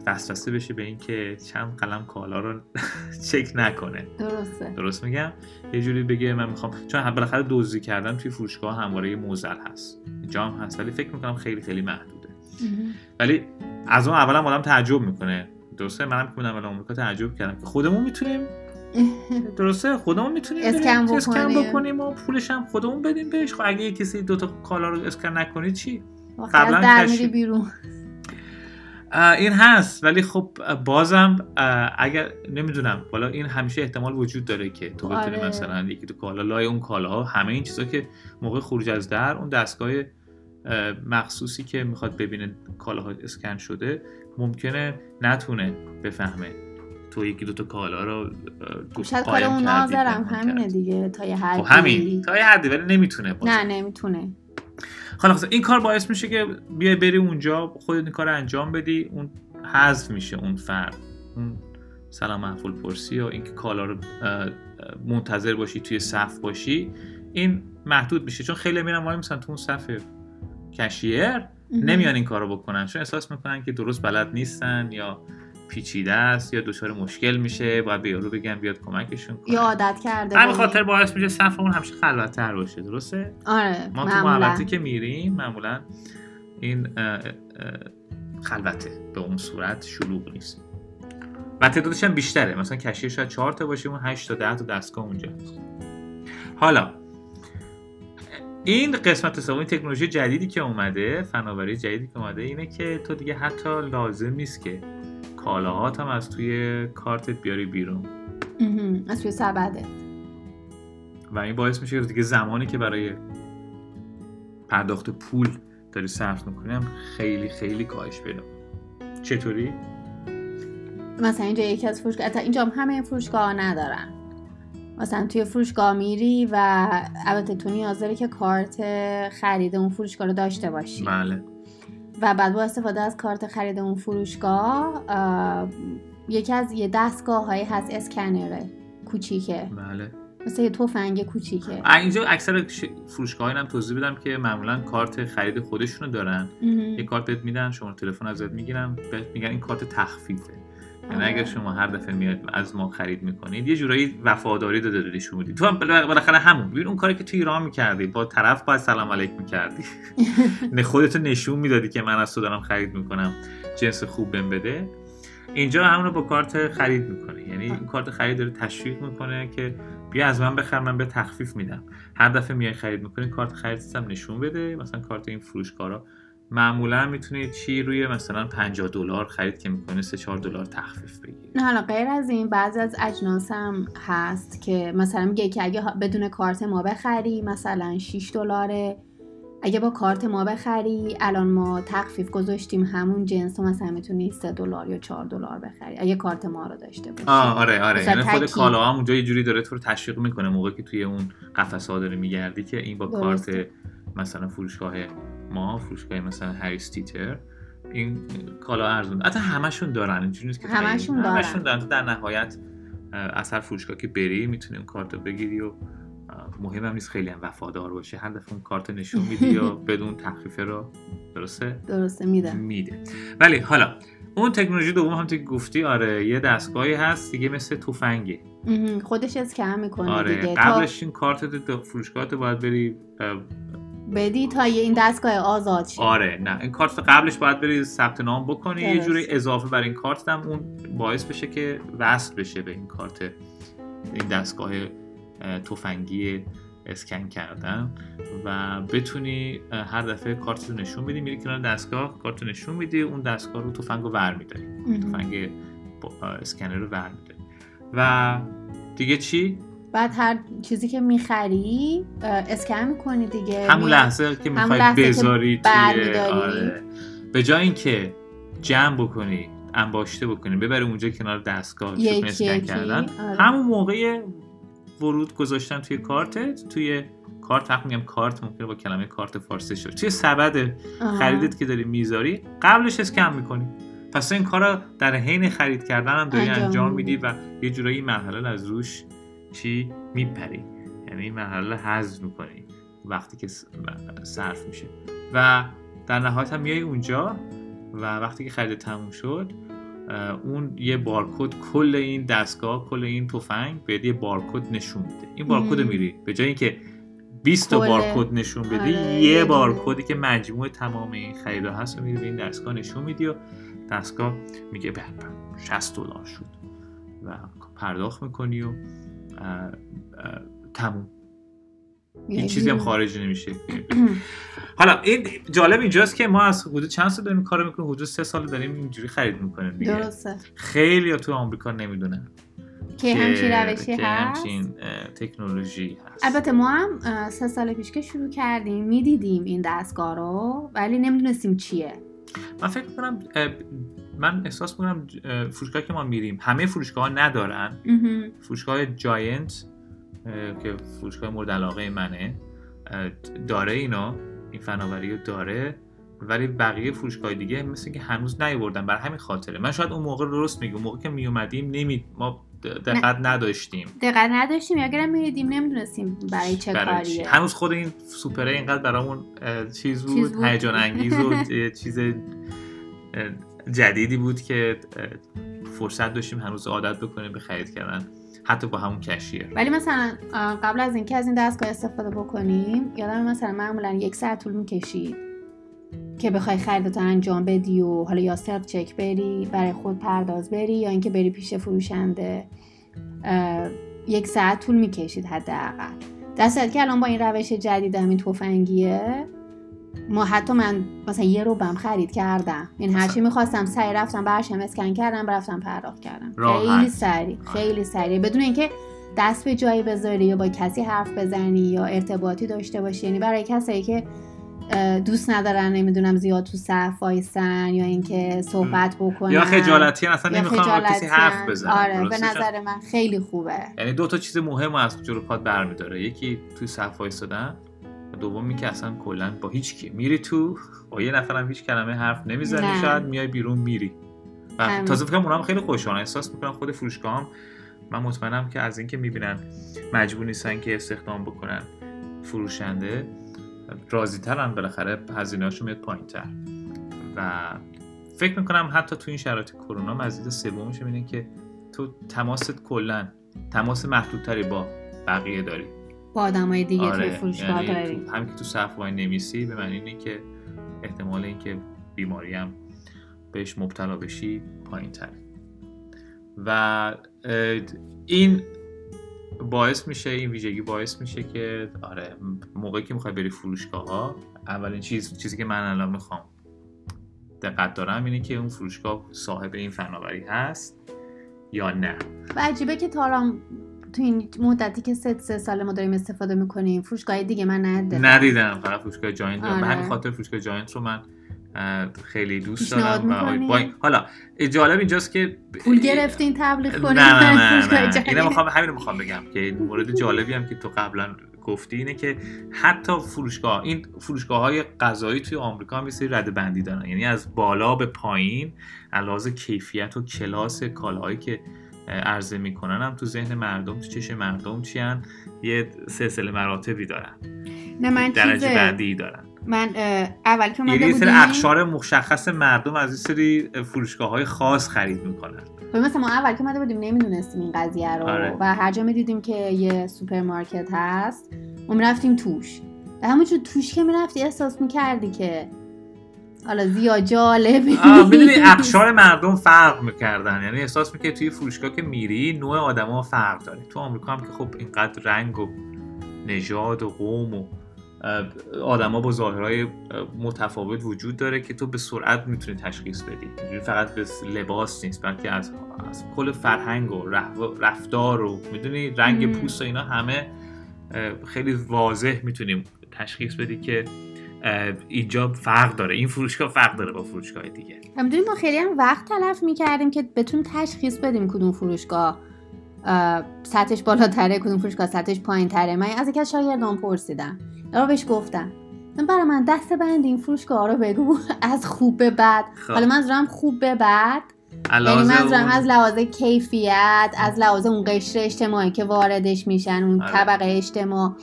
وسوسه بشه به اینکه چند قلم کالا رو [LAUGHS] چک نکنه. درسته. درست میگم؟ یه جوری بگه من می‌خوام. چون بالاخره دزدی کردن توی فروشگاه همواره موزل هست. جام هست ولی فکر می‌کنم خیلی خیلی محدوده. ولی از اون اولم آدم تعجب می‌کنه. درسته؟ منم که بودم آمریکا تعجب کردم که خودمون می‌تونیم. [LAUGHS] درسته؟ خودمون می‌تونیم اسکن بکنیم. بکنیم و پولش هم خودمون بدیم بهش. خب اگه کسی دوتا کالا رو اسکن نکنه چی؟ قبلا در میری بیرون این هست ولی خب بازم اگر نمی‌دونم حالا این همیشه احتمال وجود داره که تو بتونی آره. مثلا یکی تو کالا لای اون کالاها همه این چیزا که موقع خروج از در اون دستگاه اه، مخصوصی که می‌خواد ببینه کالاها اسکن شده ممکنه نتونه بفهمه تو یکی دو تا کالا رو شاید کار اون ناظرم همینه. دیگه تا یه حدی خب همین تا یه حدی ولی نمی‌تونه بازم. نه نمی‌تونه خلاص این کار باعث میشه که بیای بری اونجا خودت این کار انجام بدی اون حذف میشه اون فرد اون سلام محفول پرسی و اینکه کالا رو منتظر باشی توی صف باشی این محدود میشه. چون خیلی میرن وای میسن تو اون صف کشیر نمیان این کارو بکنن. چون احساس می‌کنن که درست بلد نیستن یا پیچیده است یا دچار مشکل میشه؟ باید به یارو بگن بیاد کمکشون کنه. یا عادت کرده همین. خاطر باعث میشه صف اون همیشه خلوتتر باشه درسته؟ آره ما تو محوطه که میریم معمولا این خلوته به اون صورت شلوغ نیست. و تعدادش هم بیشتره. مثلا کشیر شاید 4 تا باشه اون 8 تا 10 تا دستگاه اونجا حالا این قسمت سوم این تکنولوژی جدیدی که اومده فناوری جدیدی که اومده اینه که تو دیگه حتی لازم نیست که کالاهات هم از توی کارتت بیاری بیرون. از توی سبده و این باعث میشه که دیگه زمانی که برای پرداخت پول داری صرف می‌کنی هم خیلی خیلی کاهش پیدا چطوری؟ مثلا اینجا یکی از فروشگاه حتی اینجا هم همه فروشگاه ندارن. مثلا توی فروشگاه میری و البته تو نیاز داری که کارت خرید اون فروشگاه رو داشته باشی. بله. و بعد با استفاده از کارت خرید اون فروشگاه اه، یکی از یه دستگاه هایی هست اسکنره کوچیکه. بله. مثل یه تفنگ کوچیکه. اینجا اکثر فروشگاه هم توضیح بدم که معمولا کارت خرید خودشونو دارن. یه کارت بهت میدن شما تلفن ازت می‌گیرن بهت میگن این کارت تخفیفه. یعنی. اگر شما هر دفعه میاد از ما خرید می‌کنید یه جورایی وفاداری داده دادی نشون میدی تو بالاخره همون. ببین اون کاری که تو ایران می‌کردی با طرف باید سلام علیک می‌کردی. [LAUGHS] نه خودتو نشون می‌دادی که من از تو دارم خرید می‌کنم جنس خوب بهم بده. اینجا همون رو با کارت خرید می‌کنه یعنی این کارت خرید داره تشویق می‌کنه که بیا از من بخر من به تخفیف میدم. هر دفعه میای خرید می‌کنی کارت خریدت هم نشون بده مثلا کارت این فروشگاه رو معمولا می‌تونید چی روی مثلا 50 دلار خرید که می‌کنه 3 4 دلار تخفیف بگیری نه حالا غیر از این بعضی از اجناس هم هست که مثلا میگه که اگه بدون کارت ما بخری مثلا 6 دلاره اگه با کارت ما بخری الان ما تخفیف گذاشتیم همون جنس رو مثلا می‌تونی 3 دلار یا 4 دلار بخری اگه کارت ما رو داشته باشی آه آره آره یعنی خود. کالا هم اونجا یه جوری داره تو رو تشویق می‌کنه موقعی که توی اون قفسه ها داره میگردی که این با درسته. کارت مثلا فروشگاه ما فروشگاه مثلا هریس تیتر. این کالا ارزون. حتی همشون دارن اینجوری نیست که همشون دارن. همشون دارن. تو در نهایت از هر فروشگاه که بری می‌تونی اون کارت بگیری و مهم هم نیست خیلی هم وفادار باشه هر دفعه اون کارت نشون میدی یا [LAUGHS] بدون تخفیفه رو درسته؟ درسته میده. میده. ولی حالا اون تکنولوژی دوم هم که گفتی آره یه دستگاهی هست دیگه مثل تفنگه. خودش اسکن می‌کنه آره دیگه. قبلش این کارت تو فروشگاه تو باید بری بدی تا یه این دستگاه آزاد شه. آره نه. این کارت قبلش باید بری ثبت نام بکنی. یه درست. جوری اضافه بر این کارت هم اون باعث بشه که وصل بشه به این کارت این دستگاه اه، تفنگی اسکن کردن. و بتونی هر دفعه کارت رو نشون بدی میری کنار دستگاه کارت رو نشون میدی اون دستگاه رو تفنگ رو ور میداری. تفنگ اسکنر رو ور میداری. و دیگه چی؟ بعد هر چیزی که می‌خری اسکن می‌کنی دیگه همون لحظه که می‌خوای بذاری توی. آره به جای اینکه جمع بکنی انباشته بکنی ببری اونجا کنار دستگاه یکی اسکن یکی، کردن آره. همون موقع ورود گذاشتن توی کارتت توی کارت حق میگم کارت ممکنه با کلمه کارت فارسی شد توی سبد. خریدت که داری می‌ذاری قبلش اسکن می‌کنی پس این کار رو در حین خرید کردن هم داری انجام انجام میدی. و یه جورایی مرحله از روش چی میپری. یعنی مرحله حذف می‌کنی وقتی که صرف میشه. و در نهایت هم میای اونجا و وقتی که خرید تموم شد اون یه بارکد کل این دستگاه کل این تفنگ بهت یه بارکد نشون میده. این بارکد رو. میری. به جای اینکه 20 تا بارکد نشون بدی آره، یه. بارکدی که مجموع تمام این خریدها هست رو میری به این دستگاه نشون میدی و دستگاه میگه به به، 60 دلار شد. و پرداخت می‌کنی و تموم. یعنی این چیزی هم خارج نمیشه. [CLEARS THROAT] حالا این جالب اینجاست که ما از حدود چند سال داریم کارو می‌کنیم؟ حدود سه سال داریم اینجوری خرید می‌کنیم دیگه. درسته. خیلی ها تو آمریکا نمی‌دونن که همچین روشی که هست؟ همچین تکنولوژی هست. البته ما هم سه سال پیش که شروع کردیم می‌دیدیم این دستگاه رو ولی نمی‌دونستیم چیه. من فکر کنم من احساس می‌کنم فروشگاه که ما میریم همه فروشگاه ها ندارن. فروشگاه جاینت که فروشگاه مورد علاقه منه داره اینا این فناوری رو داره ولی بقیه فروشگاه دیگه مثل که هنوز نیاوردن بر همین خاطره من شاید اون موقع درست میگم موقع که میومدیم نمی ما دقت نداشتیم دقت نداشتیم یا اگرم می‌دیدیم نمی‌دونستیم برای چه برای. کاریه هنوز خود این سوپره اینقدر برامون چیز بود بود. هیجان انگیز و [LAUGHS] چیز جدیدی بود که فرصت داشتیم هنوز عادت بکنیم به خرید کردن حتی با همون کشیر ولی مثلا قبل از اینکه از این دستگاه استفاده بکنیم یادم مثلا معمولا یک ساعت طول می‌کشید که بخوای خریدتو انجام بدی و حالا یا سلف چک بری برای خود پرداز بری یا اینکه بری پیش فروشنده یک ساعت طول می‌کشید حداقل. صورتی که الان با این روش جدید همین تفنگیه ما حتی من مثلا یه روبم خرید کردم. این هرچی می‌خواستم سریع رفتم برشم اسکن کردم رفتم پرداخت کردم. راحت. خیلی سریع خیلی سریع. بدون اینکه دست به جایی بذاری یا با کسی حرف بزنی یا ارتباطی داشته باشی. یعنی برای کسایی که دوست ندارن نمی‌دونم زیاد تو صف وایسن یا اینکه صحبت بکنن. یا خجالتی اصلا نمی‌خوان با کسی. حرف بزنن آره به؟ نظر من خیلی خوبه. یعنی دو تا چیز مهم از جلو پات برمیداره. یکی توی صف وایسادن. و دومی که اصلا کلا با هیچ کی میری تو با یه نفرم هیچ کلمه حرف نمی‌زنی نه. شاید میای بیرون میری. و. تازه فکر هم خیلی خوشحالن. احساس می‌کنن خود فروشگاه هم من مطمئنم که از اینکه می‌بینن مجبور نیستن که استخدام بکنن فروشنده راضی ترن بالاخره هزینه هاشون میاد پایین تر و فکر می‌کنم حتی تو این شرایط کرونا مزید سومش اینه که تو تماست کلا تماس محدودتری با بقیه داری. با آدمای دیگه توی فروشگاه یعنی داریم تو- هم که تو صف وای نمیسی به معنی اینه که احتمال اینکه بیماری هم بهش مبتلا بشی پایین تره و این باعث میشه این ویژگی باعث میشه که آره موقعی که می‌خوای بری فروشگاه ها اولین چیز چیزی که من الان می‌خوام دقت دارم اینه که اون فروشگاه صاحب این فناوری هست یا نه. و عجیبه که تارام تو این مدتی که سه سه سال ما داریم استفاده می‌کنیم فروشگاه دیگه من ندیدم ندیدم فقط فروشگاه جاینت به آره. همین خاطر فروشگاه جاینت رو من خیلی دوست دارم و؟ با این- حالا جالب اینجاست که پول گرفتین تبلیغ کنیم نه نه, نه, نه. اینو می‌خوام همین رو می‌خوام بگم که مورد جالبی هم که تو قبلا گفتی اینه که حتی فروشگاه این فروشگاه های غذایی توی آمریکا هم یه سری رده بندی دارن یعنی از بالا به پایین علاوه کیفیت و کلاس کالاهایی که عرضه می‌کنن. هم تو ذهن مردم تو چش مردم چیان یه سلسله مراتبی دارن. نه من درجه چیزه بندی دارن. من اول که یعنی اومده یه سری اقشار مشخص مردم از این سری فروشگاه های خاص خرید می‌کنن. مثلا ما اول که اومده بودیم نمی‌دونستیم این قضیه رو. آره. و هر جا می‌دیدیم که یه سوپرمارکت هست ما می‌رفتیم توش. و همونجور توش که می‌رفتی احساس می‌کردی که حالا زیاد جالبی آه، می‌دونی اقشار مردم فرق می‌کردن. یعنی احساس می‌کنی توی فروشگاه که میری نوع آدما فرق داره. تو آمریکا هم که خب اینقدر رنگ و نژاد و قوم و آدما با ظاهرهای اه، متفاوت وجود داره که تو به سرعت می‌تونی تشخیص بدی. اینجوری فقط به لباس نیست بلکه از, از کل فرهنگ و رف- رفتار و می‌دونی رنگ. پوست و اینا همه خیلی واضح می‌تونیم تشخیص بدی که اینجا فرق داره. این فروشگاه فرق داره با فروشگاه دیگه. و می‌دونی ما خیلی هم وقت تلف می‌کردیم که بتونیم تشخیص بدیم کدوم فروشگاه اه، سطحش بالاتره کدوم فروشگاه سطحش پایین تره من از یکی از شاگردان پرسیدم. رو بهش گفتم. من برای من دست بند این فروشگاه رو بگو. [LAUGHS] از خوب به بد. خب. حالا منظورم خوب به بد. یعنی منظورم از لحاظ کیفیت از لحاظ اون قشر اجتماعی که واردش میشن اون آره. طبقه اجتماع.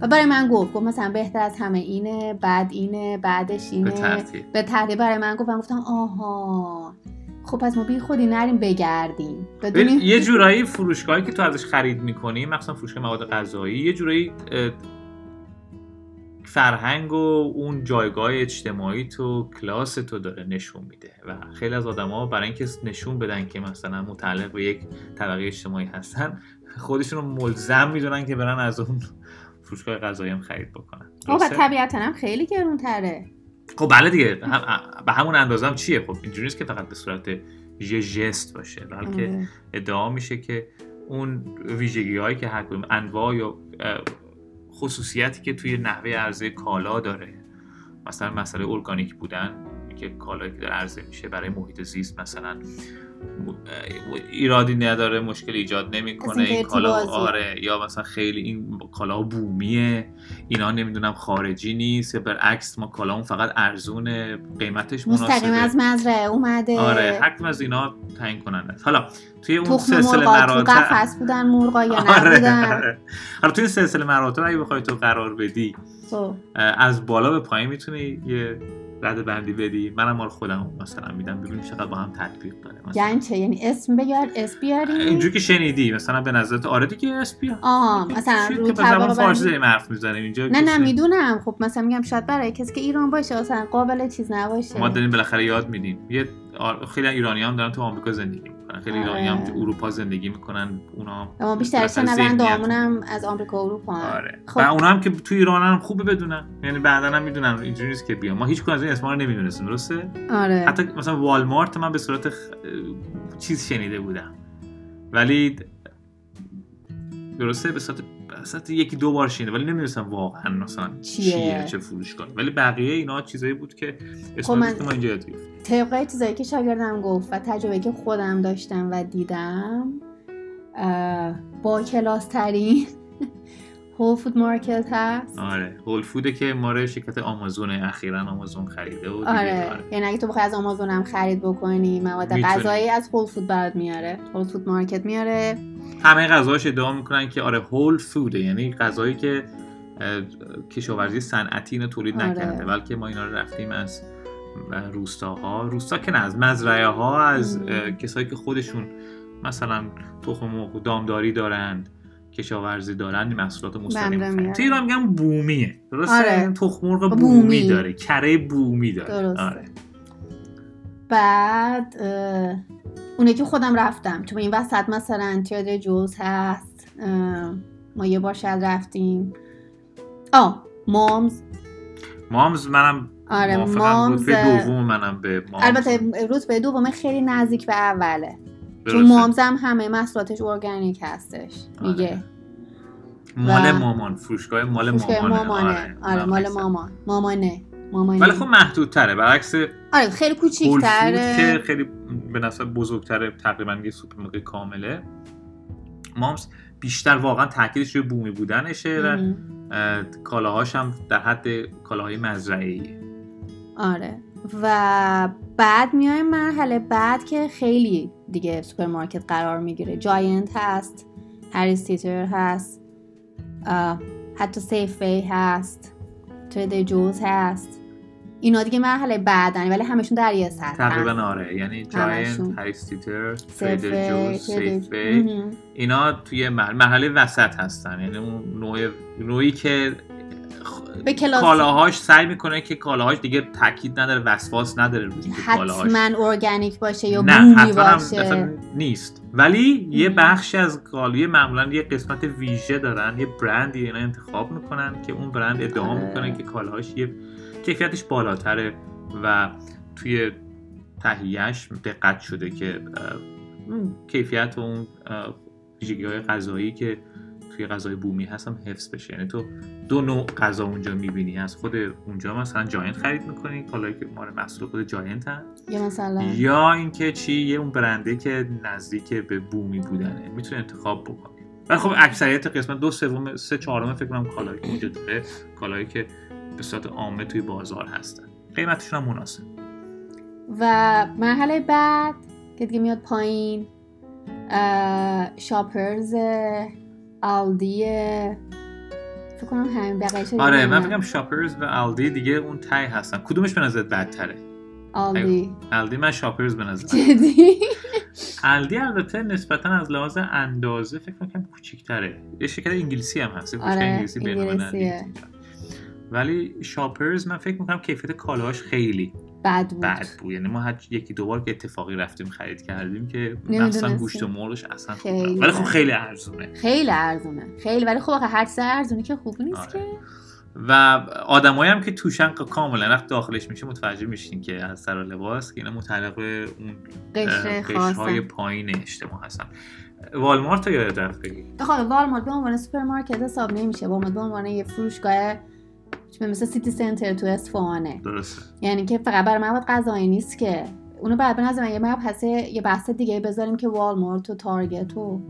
و برای من گفت گفت مثلا بهتر از همه اینه بعد اینه بعدش به اینه ترتیب. به تحریه برای من گفتم گفتم آها. خب پس ما بی خودی نریم بگردیم. بدونیم یه جورایی فروشگاهی که تو ازش خرید می‌کنی مخصوصا فروشگاه مواد غذایی یه جورایی فرهنگ و اون جایگاه اجتماعی تو کلاس تو داره نشون میده. و خیلی از آدما برای اینکه نشون بدن که مثلا متعلق به یک طبقه اجتماعی هستن خودشون رو ملزم می‌دونن که برن از اون فروشگاه غذایی هم خرید بکنن. خب؟ طبیعتا هم خیلی گرون تره خب بله دیگه هم به همون اندازه هم چیه؟ خب اینجوری نیست که فقط به صورت یه ژست باشه بلکه ادعا میشه که اون ویژگی هایی که هر کدوم انواع یا خصوصیتی که توی نحوه عرضه کالا داره. مثلا مسئله ارگانیک بودن که کالایی که داره عرضه میشه برای محیط زیست مثلا ایرادی نداره مشکل ایجاد نمی‌کنه اینکه این کالا. آره یا مثلا خیلی این کالا بومیه اینا نمی‌دونم خارجی نیست یا برعکس ما کالامون فقط ارزونه قیمتش مستقیم مناسبه از مزرعه اومده آره کدوم از اینا تعیین کننده حالا توی اون سلسله مرغا تو مراتب قفس بودن مرغا یا آره، نبودن آره. حالا توی این سلسله مراتب اگه بخوای تو قرار بدی خب. اه، از بالا به پایین می‌تونی یه رده بندی بدی؟ منم مال خودم مثلا میدم ببینیم چقدر با هم تطبیق داره مثلا. یعنی چه یعنی اسم بگار اسم بیاری؟ اینجوری که شنیدی مثلا به نظرت آره دیگه اس بیا. آها مثلا رو زبان فارسی داریم حرف می‌زنیم اینجا نه نه می‌دونم. خب مثلا میگم شاید برای کسی که ایران باشه مثلا قابل چیز نباشه. ما داریم بالاخره یاد میدیم. یه خیلی ایرانی هم دارن تو آمریکا زندگی می‌کنن. خیلی. ایرانی هم تو اروپا زندگی می‌کنن اونا و ما بیشتر ذهنیت- هم از آمریکا و اروپا. آره. خب. و اونا هم که تو ایران هم خوبه بدونن. یعنی بعدا هم می‌دونن اینجوری نیست که بیان. ما هیچ از این اسما رو نمی‌دونستیم درسته؟ آره. حتی مثلا والمارت من به صورت خ... چیز شنیده بودم. ولی درسته؟ به صورت مثلا یکی دو بار شینه ولی نمی‌دونستم واقعا مثلا چیه؟ چیه, چه فروشگاه ولی بقیه اینا چیزایی بود که اسم خب من- بود که ما اینجا یاد چیزایی که شاگردم گفت و تجربه که خودم داشتم و دیدم با کلاس ترین هول فود مارکت هست. آره. هول فوده که ما رو شرکت آمازون اخیرا آمازون خریده و دیگه آره. یعنی اگه تو بخوای از آمازون هم خرید بکنی مواد. غذایی از هول فود برات میاره. هول فود مارکت میاره. همه غذاهاش ادعا می‌کنن که آره هول فوده یعنی غذایی که کشاورزی صنعتی اینو تولید آره. نکرده. بلکه ما اینا رو رفتیم از اه، روستاها. روستا که نه از مزرعه ها از ام. کسایی که خودشون مثلا تخم و دامداری دارن کشاورزی دارن محصولات مستقیم. تو ایران میگن بومیه. درسته؟ آره. این تخم مرغ بومی. بومی داره. کره بومی داره. درسته. آره. بعد اونه که خودم رفتم. چون این وسط مثلا تیادر جوز هست. ما یه بار شاید رفتیم. آه مامز. مامز منم آره مامز رتبه دوم منم به مامز. البته رتبه دومه خیلی نزدیک به اوله. چون درسته. مامز هم همه محصولاتش ارگانیک هستش. میگه. آره. مال و- مامان فروشگاه مال مامانه. مامانه. آره, من مال. مامان. مامانه. مامانه. ولی خب محدودتره. برعکس آره Whole Food که کوچیک‌تره خیلی به نسبت بزرگتره تقریبا یه سوپرمارکت کامله. MOM's بیشتر واقعا تاکیدش روی بومی بودنشه و کالاهاش هم در حد کالاهای مزرعه‌ایه. آره. و بعد میایم مرحله بعد که خیلی دیگه سوپرمارکت قرار می‌گیره. Giant هست Harris Teeter هست حتی Safeway هست Trader Joe's هست. اینا دیگه مرحله بعدن ولی همشون در یه سطح. تقریبا آره. یعنی Giant وی، Joe's Trade- Safeway مهم. اینا توی مر- مرحله وسط هستن. یعنی اون نوع نوعی که به کلاس کالاهاش سعی می‌کنه که کالاهاش دیگه تاکید نداره وسواس نداره روی کالاهاش حتما ارگانیک باشه یا نه بومی حتما هم باشه نیست ولی یه. بخشی از کالاهای معمولا یه قسمت ویژه دارن یه برندی اینا انتخاب می‌کنن که اون برند ادعا آره. می‌کنه که کالاهاش یه کیفیتش بالاتره و توی تهیهش دقت شده که کیفیت و اون ویژگی های غذایی که توی غذای بومی هست هم حفظ بشه. یعنی تو دو نوع غذا اونجا می‌بینی. از خود اونجا مثلا جاینت خرید می‌کنی کالایی که مال محصول خود جاینت هست. یا مثلا یا اینکه چی؟ یه اون برنده که نزدیک به بومی بودنه. می‌تونه انتخاب بکنی. ولی خب اکثریت قسمت دو سوم سه چهارم فکر کنم کالایی که اونجا داره کالایی که به صورت عامه توی بازار هستن. قیمتشون هم مناسب. و مرحله بعد که دیگه میاد پایین Shoppers Aldi فکر کنم همین بقیه آره من. فکرم Shoppers و Aldi دیگه اون ته هستن. کدومش به نظرت بدتره؟ Aldi Aldi من Shoppers به نظر جدی؟ Aldi البته نسبتا از لحاظ اندازه فکر کنم کوچیک‌تره. یه شرکت انگلیسی هم هست. آره، انگلیسی اینجا. ولی شاپرز من فکر می‌کنم کیفیت کالاهاش خیلی بد بود. بد بود. یعنی ما هر یکی دو بار که اتفاقی رفتیم خرید کردیم که. مثلا گوشت و مرغش اصلا خوب خیلی. ولی خب. خیلی ارزونه. خیلی ارزونه. خیلی. ولی خب هر چیز ارزونه که خوب نیست آره. که. و آدمایی هم که توشن کاملا وقت داخلش میشه متوجه میشین که از سر لباس که اینا متعلق به اون قشر های خاصن. پایین اجتماع هستن. والمارت رو یاد رفت بگی؟ بخواه والمارت به عنوان سوپرمارکت حساب نمیشه. به عنوان یه فروشگاه مثل City Center تو اصفهانه. درسته. یعنی که فقط برای مواد غذایی نیست که. اونو بعد به نظر من یه مبحث یه بحث دیگه بذاریم که والمارت و Target و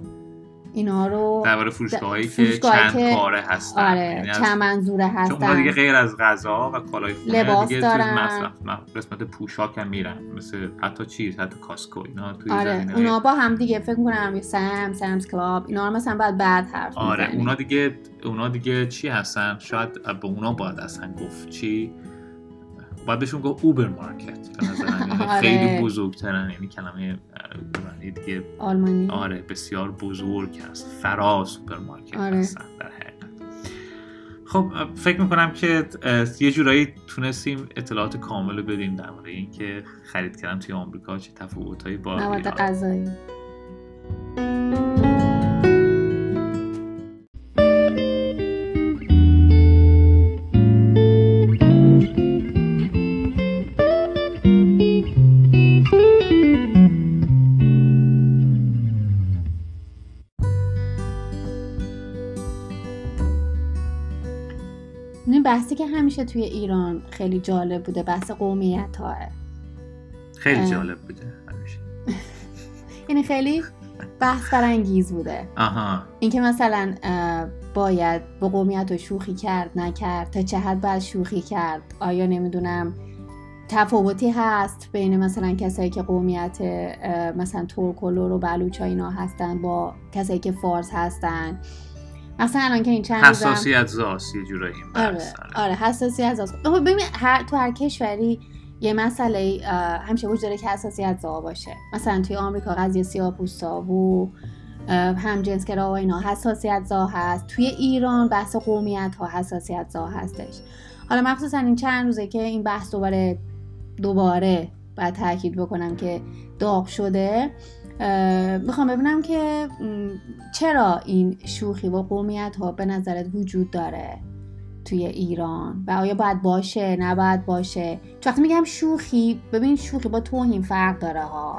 اینا رو درباره فروشگاه هایی که فروشگاهایی چند کاره هستن. آره یعنی چند منظوره چون هستن. دیگه غیر از غذا و کالای خونه لباس دیگه دارن. قسمت پوشاک هم میرن. مثل حتی چیز حتی Costco اینا توی آره اونا با هم دیگه فکر می‌کنم Sam Sam's Club اینا رو مثلا بعد بعد حرف آره. اونا دیگه اونا دیگه چی هستن؟ شاید به اونا باید اصلا گفت چی؟ باید بهشون گفت über market به نظر آره. خیلی بزرگترن یعنی کلمه یعنی دیگه آلمانی آره بسیار بزرگ هست فرا سوپرمارکت آره. هستن در حقیقت خب فکر می‌کنم که یه جورایی تونستیم اطلاعات کامل رو بدیم درباره اینکه خرید کردن توی آمریکا چه تفاوتایی با مواد. غذایی بحثی که همیشه توی ایران خیلی جالب بوده بحث قومیت ها خیلی جالب بوده همیشه. [LAUGHS] یعنی خیلی بحث برانگیز بوده. آها. اینکه مثلا باید با قومیت رو شوخی کرد نکرد تا چه حد باید شوخی کرد. آیا نمی‌دونم تفاوتی هست بین مثلا کسایی که قومیت مثلا ترک و لور و بلوچ اینا هستن با کسایی که فارس هستن؟ مثلا الان که این چند حساسیت زاست یه جورایی این آره بحث. آره. حساسیت زاست ببین هر تو هر کشوری یه مسئله همیشه وجود داره که حساسیت زا باشه. مثلا توی آمریکا قضیه سیاپوستا و هم جنس و اینا حساسیت زا هست. توی ایران بحث قومیت ها حساسیت زا هستش. حالا مخصوصا این چند روزه که این بحث دوباره دوباره باید تاکید بکنم که داغ شده. می‌خوام ببینم که چرا این شوخی و قومیت ها به نظرت وجود داره توی ایران؟ و آیا باید باشه؟ نباید باشه؟ چون وقتی میگم شوخی ببین شوخی با توهین فرق داره ها.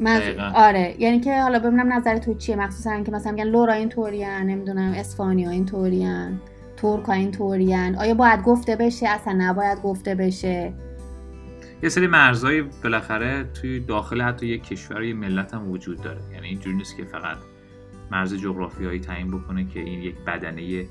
من آره یعنی که حالا ببینم نظر تو چیه. مخصوصا که مثلا میگن لورا این طورین نمی‌دونم اسپانیا این طورین ترکا این طورین آیا باید گفته بشه؟ اصلا نباید گفته بشه. یه سری مرزهایی بالاخره توی داخل حتی یک کشور یه ملت هم وجود داره. یعنی اینجوری نیست که فقط مرز جغرافیایی تعیین بکنه که این یک بدنه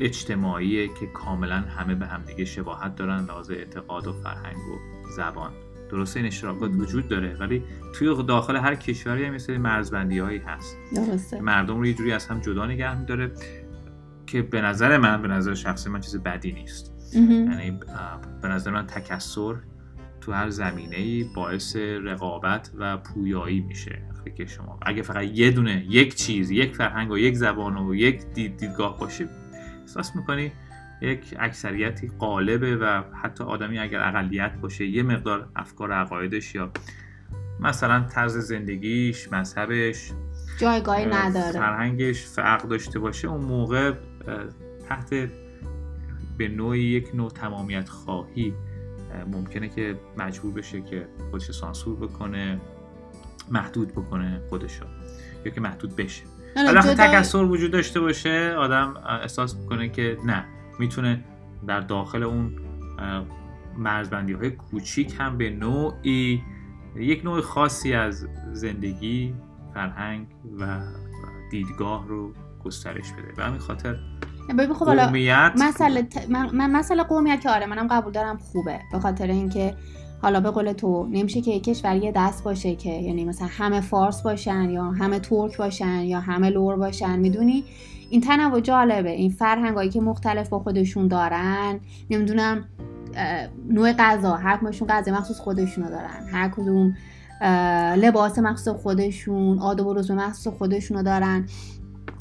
اجتماعیه که کاملا همه به همدیگه شباهت دارن لحاظ اعتقاد و فرهنگ و زبان. درسته این اشتراکات وجود داره ولی توی داخل هر کشوری هم مثل مرزبندی هایی هست. درسته. مردم رو یه جوری از هم جدا نگه میداره که به نظر من به نظر شخصی من چیز بدی نیست. یعنی به نظر من تکسر تو هر زمینه ای باعث رقابت و پویایی میشه فکر شما اگه فقط یه دونه یک چیز یک فرهنگ و یک زبان و یک دید دیدگاه باشه احساس می‌کنی یک اکثریتی قالبه و حتی آدمی اگر اقلیت باشه یه مقدار افکار عقایدش یا مثلا طرز زندگیش مذهبش جایگاهی نداره. فرهنگش فرق داشته باشه اون موقع تحت به نوعی یک نوع تمامیت خواهی ممکنه که مجبور بشه که خودش سانسور بکنه محدود بکنه خودشو یا که محدود بشه. وقتی تکسر وجود داشته باشه آدم احساس می‌کنه که نه می‌تونه در داخل اون مرزبندی های کوچیک هم به نوعی یک نوع خاصی از زندگی فرهنگ و دیدگاه رو گسترش بده. به همین خاطر ببین خب قومیت. مسئله ت... من مسئله قومیت که آره منم قبول دارم خوبه به خاطر اینکه حالا به قول تو نمیشه که یک کشور یه دست باشه که یعنی مثلا همه فارس باشن یا همه ترک باشن یا همه لور باشن می‌دونی؟ این تنوع جالبه. این فرهنگایی که مختلف با خودشون دارن نمی‌دونم نوع غذا هر کدومشون غذا مخصوص خودشونو دارن. هر کدوم لباس مخصوص خودشون آداب و رسم مخصوص خودشونو دارن.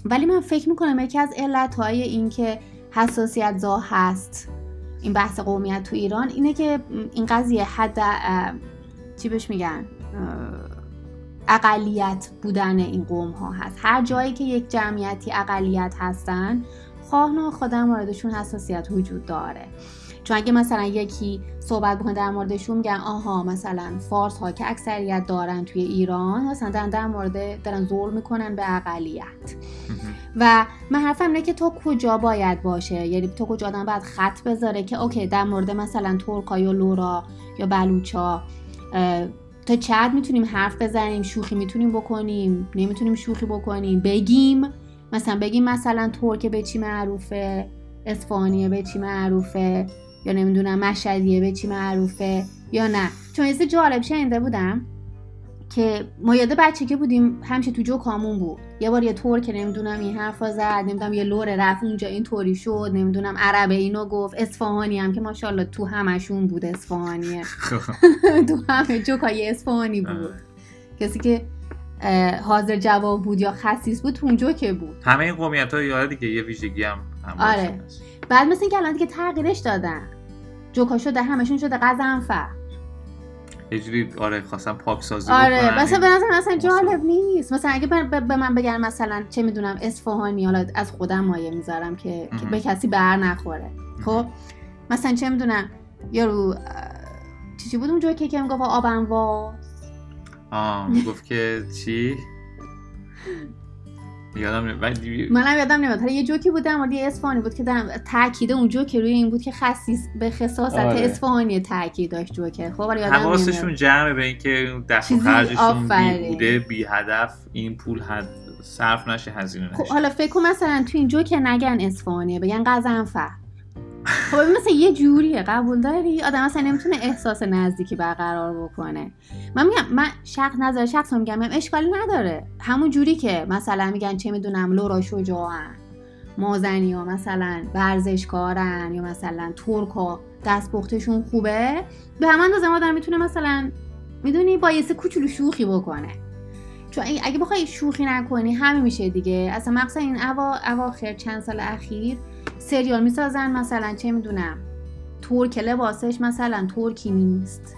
ولی من فکر می‌کنم یکی از علتهای این که حساسیت زا هست این بحث قومیت تو ایران اینه که این قضیه حد چی بهش میگن؟ اقلیت بودن این قوم ها هست. هر جایی که یک جمعیتی اقلیت هستن خواه خودم موردشون حساسیت وجود داره. چون اگه مثلا یکی صحبت بکنه در موردشون میگن آها مثلا فارس ها که اکثریت دارن توی ایران مثلا دارن در مورد دارن زور می‌کنن به اقلیت. و من حرفم اینه که تو کجا باید باشه؟ یعنی تو کجا آدم باید خط بذاره که اوکی در مورد مثلا ترکا یا لورا یا بلوچا تا چقدر می‌تونیم حرف بزنیم شوخی می‌تونیم بکنیم نمی‌تونیم شوخی بکنیم بگیم. مثلا بگیم مثلا ترک به چی معروفه اصفهانیه به چی معروفه؟ یا نمی‌دونم مشهدیه به چی معروفه یا نه. چون یه جالب شنیده بودم که ما یاده بچه که بودیم همیشه تو جو کامون بود. یه بار یه طور که نمی‌دونم این حرفا زد نمی‌دونم یه لور رفت اونجا این طوری شد نمی‌دونم عربه اینو گفت. اصفهانی هم که ماشاءالله تو همشون بود اصفهانیه. [LAUGHS] تو همه جوکای اصفهانی بود. کسی که حاضر جواب بود یا خصیص بود تو اونجا که بود. همه این قومیت ها یاد دیگه یه ویژگی هم, آره. بعد مثل اینکه الان دیگه تغییرش دادن. جوکا شده همشون شده قزنفر یه جوری آره خواستم پاک سازی آره مثلا به نظر اصلا جالب نیست. مثلا اگه به من بگن مثلا چه می‌دونم اصفهانی حالا از خودم مایه می‌ذارم که, به کسی بر نخوره. خب؟ مثلا چه می‌دونم یارو چی بود اونجا که که می‌گفت آبم آه گفت که چی؟ [LAUGHS] یادم نمیاد. ولی منم یادم نمیاد. حالا یه جوکی بود در مورد اصفهانی بود که دارم تاکید اون جوک روی این بود که خصیص به خصاصت آره. اصفهانی تاکید داشت جوکر خب ولی یادم نمیاد. حواسشون جمعه به اینکه چیزی خرجشون بی. بوده بی هدف این پول حد صرف نشه هزینه خب نشه. حالا فکر مثلا تو این جوک نگن اصفهانیه بگن قزنفر. خب مثلا یه جوریه قبول داری؟ آدم مثلا نمی‌تونه احساس نزدیکی برقرار بکنه. من میگم من شخص نظر شخص رو میگم اشکالی نداره. همون جوری که مثلا میگن چه می‌دونم لورا شجاعن مازنی ها مثلا ورزشکارن یا مثلا ترکا دست پختشون خوبه به همان اندازه آدم می‌تونه مثلا می‌دونی با کوچولو شوخی بکنه. چون اگه بخوای شوخی نکنی همه میشه دیگه. اصلا مقصد این اوا اواخر چند سال اخیر سریال می‌سازن مثلا چه می‌دونم ترک لباسش مثلا ترکی نیست.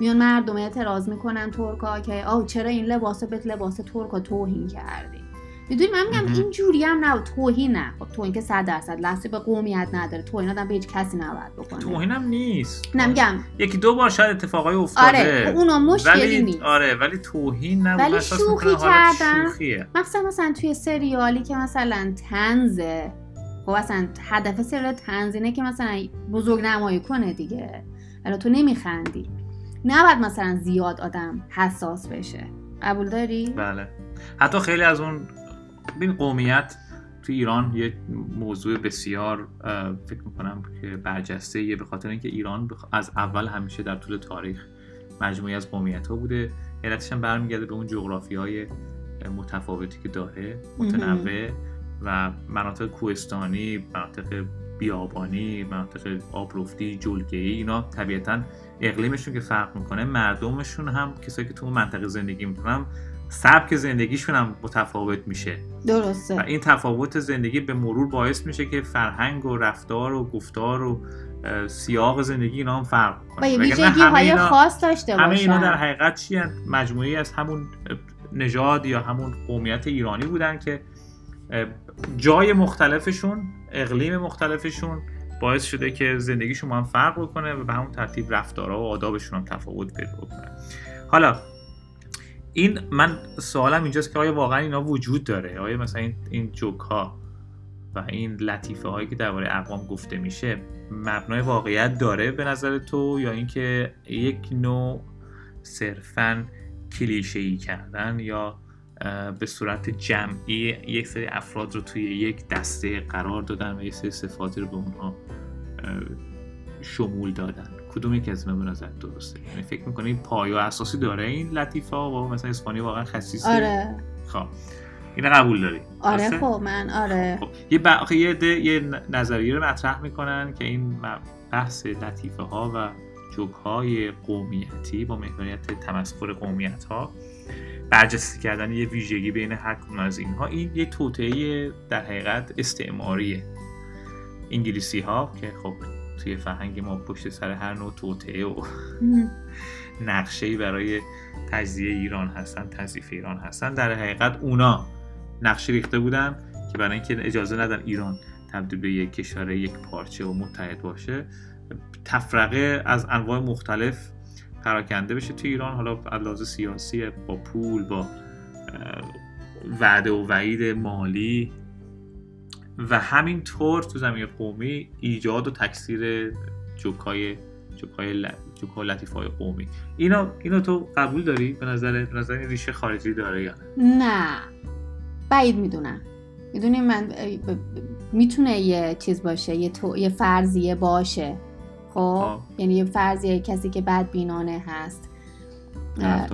میان مردم اعتراض می‌کنن ترکا که آه چرا این لباس به لباس ترکا توهین کردی؟ می‌دونی من میگم. این جوری هم نه توهین نه خب توهین که صد درصد. لحظه به قومیت نداره. توهین آدم به هیچ کسی نباید بکنه. توهینم نیست. نه میگم. یکی دو بار شاید اتفاقای افتاده. آره اونا مشکلی ولی نیست. آره ولی توهین نبود ولی شوخی کردن. مخصوصا مثلا توی سریالی که مثلا تنزه خب اصلا هدف سریال تنزینه که مثلا بزرگ نمایی کنه دیگه. ولی تو نمیخندی. نباید مثلا زیاد آدم حساس بشه. قبول داری؟ بله. حتی خیلی از اون ببین قومیت تو ایران یه موضوع بسیار فکر می‌کنم که برجسته یه به خاطر اینکه ایران از اول همیشه در طول تاریخ مجموعی از قومیت ها بوده. علتش هم برمیگرده به اون جغرافی های متفاوتی که داره متنوع و مناطق کوهستانی مناطق بیابانی مناطق آبرفتی جلگه‌ای اینا طبیعتا اقلیمشون که فرق می‌کنه مردمشون هم کسایی که تو منطقه زندگی می‌کنن سبک زندگیشون هم متفاوت میشه. و درسته این تفاوت زندگی به مرور باعث میشه که فرهنگ و رفتار و گفتار و سیاق زندگی اینا هم فرق و کنه یه وگرنه ویژگی های خاص داشته همه اینا در باشن حقیقت چی؟ مجموعی از همون نژاد یا همون قومیت ایرانی بودن که جای مختلفشون اقلیم مختلفشون باعث شده که زندگیشون هم فرق بکنه و به همون ترتیب رفتارها و آدابشون هم تفاوت پیدا بکنه. حالا این من سوالم اینجاست که آیا واقعا اینا وجود داره؟ آیا مثلا این, این جوک ها و این لطیفه هایی که درباره اقوام گفته میشه مبنای واقعیت داره به نظر تو یا اینکه یک نوع صرفا کلیشه ای کردن یا به صورت جمعی یک سری افراد رو توی یک دسته قرار دادن و یک سری صفاتی رو به اونها شمول دادن؟ کدوم یک از اینا به نظر درسته؟ یعنی فکر می‌کنی پایه اساسی داره این لطیفه ها و مثلا اسپانی واقعا خصیصه آره. خب. این قبول داری. آره؟ خب من آره. خب یه ب... آخه یه عده یه ن- نظریه رو مطرح می‌کنن که این بحث لطیفه ها و جوک های قومیتی با محوریت تمسخر قومیت ها برجسته کردن یه ویژگی بین هر کدوم از اینها این یه توطئه در حقیقت استعماریه. انگلیسی ها که خب توی فرهنگ ما پشت سر هر نوع توطئه و م. نقشه‌ای برای تجزیه ایران هستن تضعیف ایران هستن در حقیقت اونا نقشه ریخته بودن که برای اینکه اجازه ندن ایران تبدیل به یک کشور یک پارچه و متحد باشه تفرقه از انواع مختلف پراکنده بشه تو ایران حالا از سیاسی با پول با وعده و وعید مالی و همینطور تو زمین قومی ایجاد و تکثیر جوکای جوکای ل... جوکای لطیفه های قومی. اینا اینا تو قبول داری؟ به نظر به نظر ریشه خارجی داره یا نه؟ نه. بعید می‌دونم. می‌دونی من می‌تونه یه چیز باشه یه, تو... یه فرضیه باشه. خب؟ آه. یعنی یه فرضیه کسی که بدبینانه هست.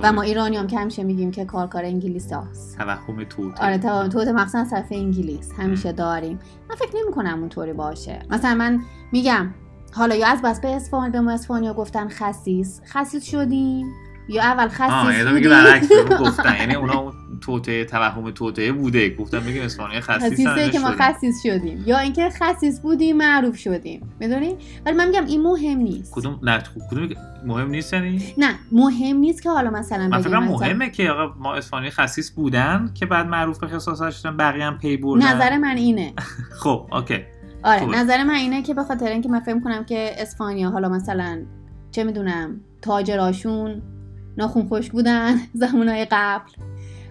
و ما ایرانی هم که همیشه میگیم که کارکار انگلیس هست توهم توت. آره تا تو مخصوصا طرف انگلیس. همیشه داریم. من فکر نمی کنم اونطوری باشه. مثلا من میگم حالا یا از بس به اصفهان به ما اصفهانیا گفتن خسیس. خسیس شدیم؟ یا اول آه خسیس میگه بودیم؟ برعکس [LAUGHS] بهمون گفتن. یعنی اونا اون توته توهم توته بوده. گفتن بگیم اسپانیا خسیسه که ما خسیس شدیم. یا اینکه خسیس بودیم معروف شدیم. می‌دونی؟ ولی من میگم این مهم نیست. کدوم نه کدوم مهم نیست یعنی؟ نه مهم نیست که حالا مثلا من مثلا- مهمه که آقا ما اسپانیا خصیص بودن که بعد معروف به خصاصت شدن بقیه هم پی بردن. نظر من اینه. [LAUGHS] خب اوکی. آره خوبه. نظر من اینه که به خاطر اینکه من فکر کنم که اسپانیا حالا مثلا چه می‌دونم تاجراشون ناخون خوش بودن [LAUGHS] زمانهای قبل.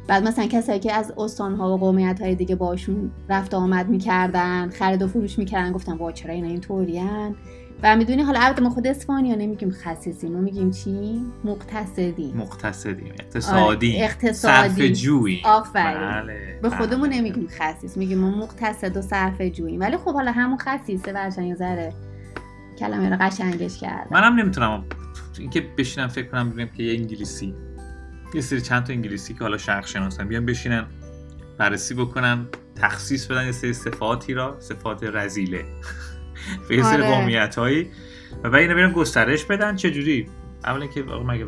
بعد مثلا کسایی که از استانها و قومیت های دیگه باشون رفت آمد می‌کردن خرید و فروش می‌کردن گفتن وا چرا اینا اینطورین و می‌دونی حالا البته ما خود اسپانیا نمیگیم خصیصی ما میگیم چی؟ مقتصدی مقتصدیم اقتصادی. آره، اقتصادی جویی. آفرین. بله به بله. خودمون نمیگیم خصیص میگیم ما مقتصد و صرف جوییم. ولی خب حالا همون خصیصه ورشن یه ذره کلمه رو قشنگش کرد منم نمی‌تونم. اینکه بشینم فکر کنم ببینم که یه انگلیسی. یه سری چند تا انگلیسی که حالا شرق شناسن بیان بشینن بررسی بکنن تخصیص بدن یه سری صفاتی را صفات رزیله. به [LAUGHS] یه سری آره. قومیت هایی و بعد اینا برن گسترش بدن چجوری؟ اولا که مگه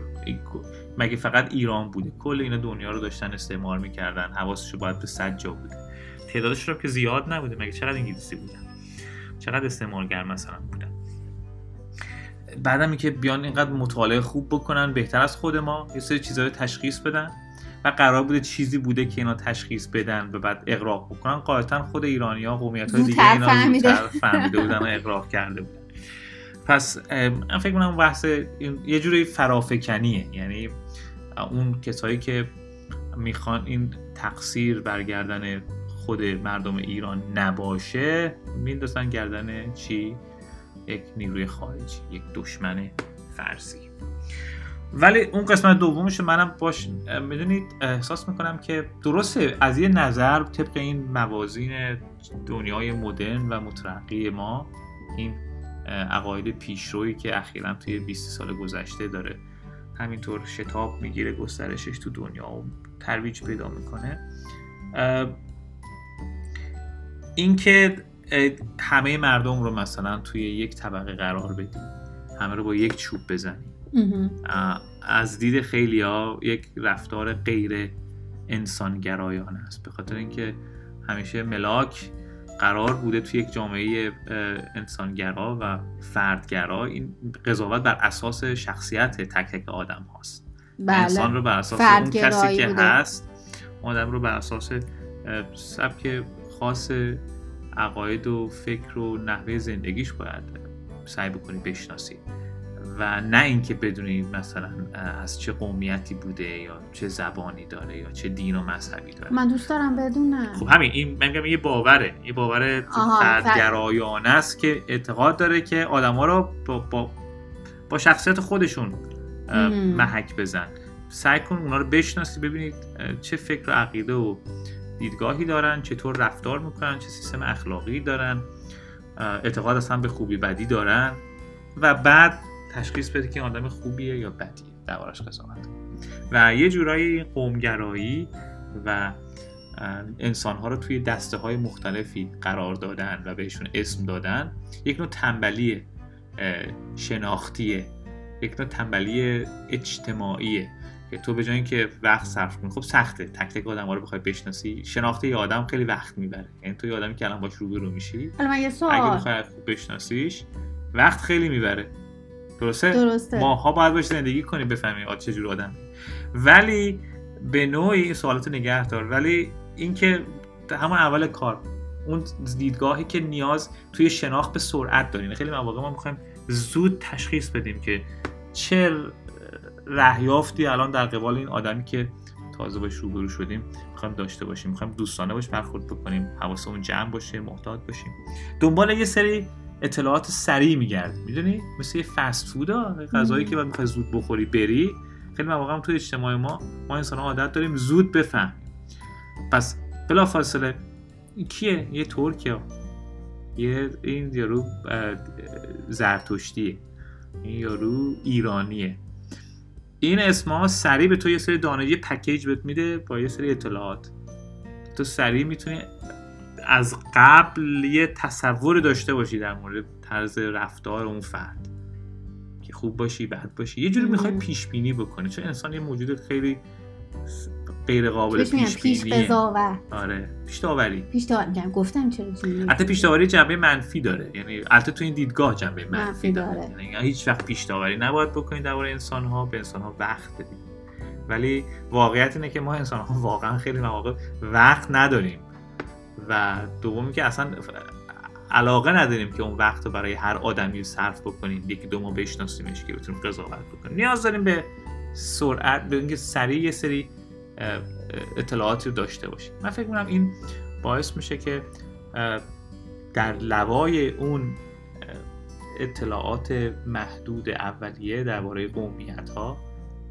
مگه فقط ایران بوده کل اینا دنیا رو داشتن استعمار می‌کردن حواسشو باید به صد جا بوده. تعدادش رو که زیاد نبوده مگه چقدر انگلیسی بودن؟ چقدر استعمارگر مثلا بودن؟ بعدم اینکه بیان اینقدر مطالعه خوب بکنن بهتر از خود ما یه سری چیزا رو تشخیص بدن و قرار بوده چیزی بوده که اینا تشخیص بدن و بعد اقراق بکنن. قاعدتا خود ایرانی ها قومیت های دیگه اینا فهمیده. زودتر فهمیده بودن و اقراق کرده بودن. پس من فکر کنم بحث یه جوری فرافکنیه. یعنی اون کسایی که می‌خوان این تقصیر برگردن خود مردم ایران نباشه میندازن گردن چی؟ یک نیروی خارجی یک دشمن فرضی. ولی اون قسمت دومش منم باش می‌دونید احساس می‌کنم که درسته از یه نظر طبق این موازین دنیای مدرن و مترقی ما این عقاید پیشرویی که اخیرا توی 20 سال گذشته داره همینطور شتاب می‌گیره گسترشش تو دنیا و ترویج پیدا می‌کنه. اینکه همه مردم رو مثلا توی یک طبقه قرار بدیم همه رو با یک چوب بزنیم از دید خیلی ها یک رفتار غیر انسانگرایانه است. به خاطر اینکه همیشه ملاک قرار بوده توی یک جامعه انسانگرا و فردگرا این قضاوت بر اساس شخصیت تک تک آدم هاست. انسان بله رو بر اساس اون کسی که بوده. هست آدم رو بر اساس سبک خاص عقاید و فکر و نحوه زندگیش باید سعی بکنی بشناسی. و نه اینکه بدونی مثلا از چه قومیتی بوده یا چه زبانی داره یا چه دین و مذهبی داره. من دوست دارم بدونم. خب همین این من میگم یه باوره. یه باور فردگرایانه است که اعتقاد داره که آدما رو با, با, با شخصیت خودشون. محک بزن. سعی کن اونا رو بشناسی ببینید چه فکر و عقیده و دیدگاهی دارن چطور رفتار می‌کنن چه سیستم اخلاقی دارن اعتقاد اصلا به خوبی بدی دارن و بعد تشخیص بده که آدم خوبیه یا بدیه دربارش قضاوت. و یه جورایی قومگرایی و انسان ها رو توی دسته های مختلفی قرار دادن و بهشون اسم دادن یک نوع تنبلی شناختیه یک نوع تنبلی اجتماعیه که تو به جای اینکه وقت صرف کنی خب سخته. تک تک آدم ها رو بخوای بشناسی. شناخت یه آدم خیلی وقت می‌بره. یعنی تو یه آدمی که الان باش روبرو میشی حالا من یه اگه سوال بخوای خوب بشناسیش وقت خیلی می‌بره. درسته؟ درسته. ماها باید باش زندگی کنیم بفهمیم آد چجور آدم. ولی به نوعی این سوالاتو نگه دار. ولی اینکه همون اول کار اون دیدگاهی که نیاز توی شناخت به سرعت داریم خیلی مواقع ما می‌خوایم زود تشخیص بدیم که چه رهیافتی الان در قبال این آدمی که تازه باش روبرو شدیم می‌خوایم داشته باشیم. می‌خوایم دوستانه باش برخورد بکنیم. حواسمون جمع باشه محتاط باشیم. دنبال یه سری اطلاعات سریع میگردیم می‌دونی؟ مثل یه فست فود غذایی که باید می‌خوای زود بخوری بری. خیلی مواقع توی اجتماع ما ما انسان عادت داریم زود بفهمیم. پس بلا فاصله این کیه؟ یه ترکیه. یه این یارو زرتشتیه. این یارو ایرانیه. این اسمها سریع به تو یه سری دانه یه پکیج بهت میده با یه سری اطلاعات. تو سریع می‌تونی از قبل یه تصور داشته باشی در مورد طرز رفتار اون فرد. که خوب باشی بد باشی. یه جوری می‌خوای. پیش بینی بکنی. چون انسان یه موجود خیلی غیر قابل پیش پیش قضاوت. آره پیش داوری. پیش گفتم چرا حتی پیش داوری جنبه منفی داره. یعنی البته تو این دیدگاه جنبه منفی, منفی داره, داره. یعنی هیچ وقت پیش داوری نباید بکنید درباره انسان ها به انسان ها وقت بدید. ولی واقعیت اینه که ما انسان ها واقعا خیلی مواقع وقت نداریم. و دومی که اصلا علاقه نداریم که اون وقت رو برای هر آدمی صرف بکنیم. یکی دو ماه بشناسیمش که بتونیم قضاوت بکنیم. نیاز داریم به سرعت به اینکه سریع یه سری اطلاعاتی رو داشته باشیم من فکر می‌کنم این باعث میشه که در لوای اون اطلاعات محدود اولیه درباره قومیت ها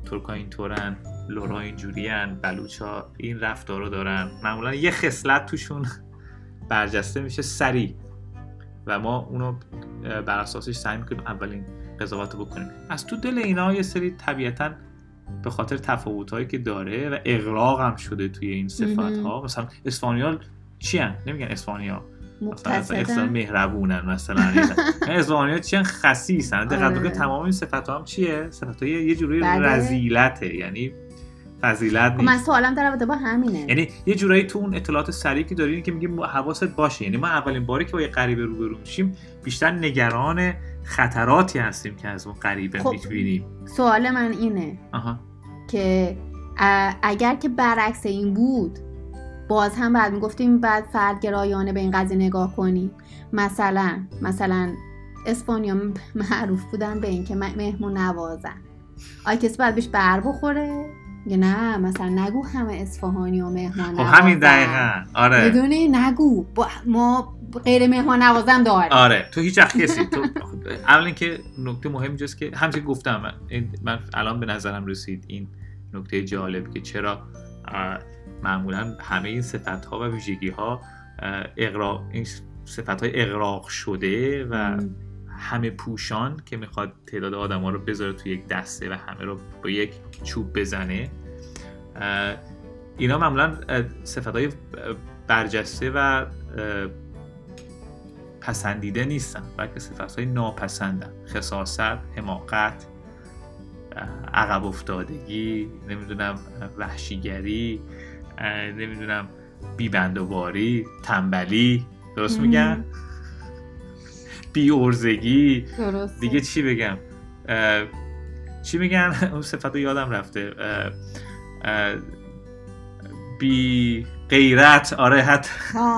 ترکا اینطورن لورا اینجورین بلوچا این رفتار رو دارن. معمولا یه خصلت توشون [LAUGHS] برجسته میشه سریع. و ما اونو بر اساسش سعی می‌کنیم اولین قضاوت بکنیم. از تو دل اینا یه سری طبیعتا به خاطر تفاوت هایی که داره و اغراق هم شده توی این صفت ها مثلا اسپانیال چی هن؟ نمیگن اسپانیا. مثلا مهربونن مثلا. [LAUGHS] اسپانیا چی هن خسیسن. دقیقا آره. تمام این صفت ها هم چیه؟ صفت های یه جوری رزیلته یعنی فضیلت خب نیست. من سوالم در با همینه. یعنی یه جورایی تو اون اطلاعات سریعی که دارین که میگیم حواست باشه. یعنی ما اولین باری که با یه غریبه روبرو میشیم بیشتر نگران خطراتی هستیم که از اون غریبه خب می‌بینیم سوال من اینه آها. که اگر که برعکس این بود باز هم بعد می‌گفتیم بعد فردگرایانه به این قضیه نگاه کنیم مثلا مثلا اسپانیا معروف بودن به اینکه مهمون نوازن. آیا کسی باید بهش بر بخوره؟ میگه نه مثلا نگو همه اصفهانی و مهمان خب همین دقیقا. آره. بدونی نگو. ما غیر مهمان نوازم داریم آره تو هیچ وقت کسی تو اول اینکه نکته مهم اینجاست که همچنین گفتم من, من الان به نظرم رسید این نکته جالب که چرا معمولا همه این صفت ها و ویژگی ها اقراق این صفت های اقراق شده و همه پوشان که می‌خواد تعداد آدم ها رو بذاره تو یک دسته و همه رو با یک چوب بزنه. اینا معمولا صفت های برجسته و پسندیده نیستن بلکه صفت های ناپسندن. خصاصت، حماقت عقب افتادگی نمی‌دونم وحشیگری نمی‌دونم بیبندوباری تنبلی درست میگم؟ بی ارزگی دیگه چی بگم؟ چی میگن؟ اون صفت یادم رفته. بی غیرت. آره حتی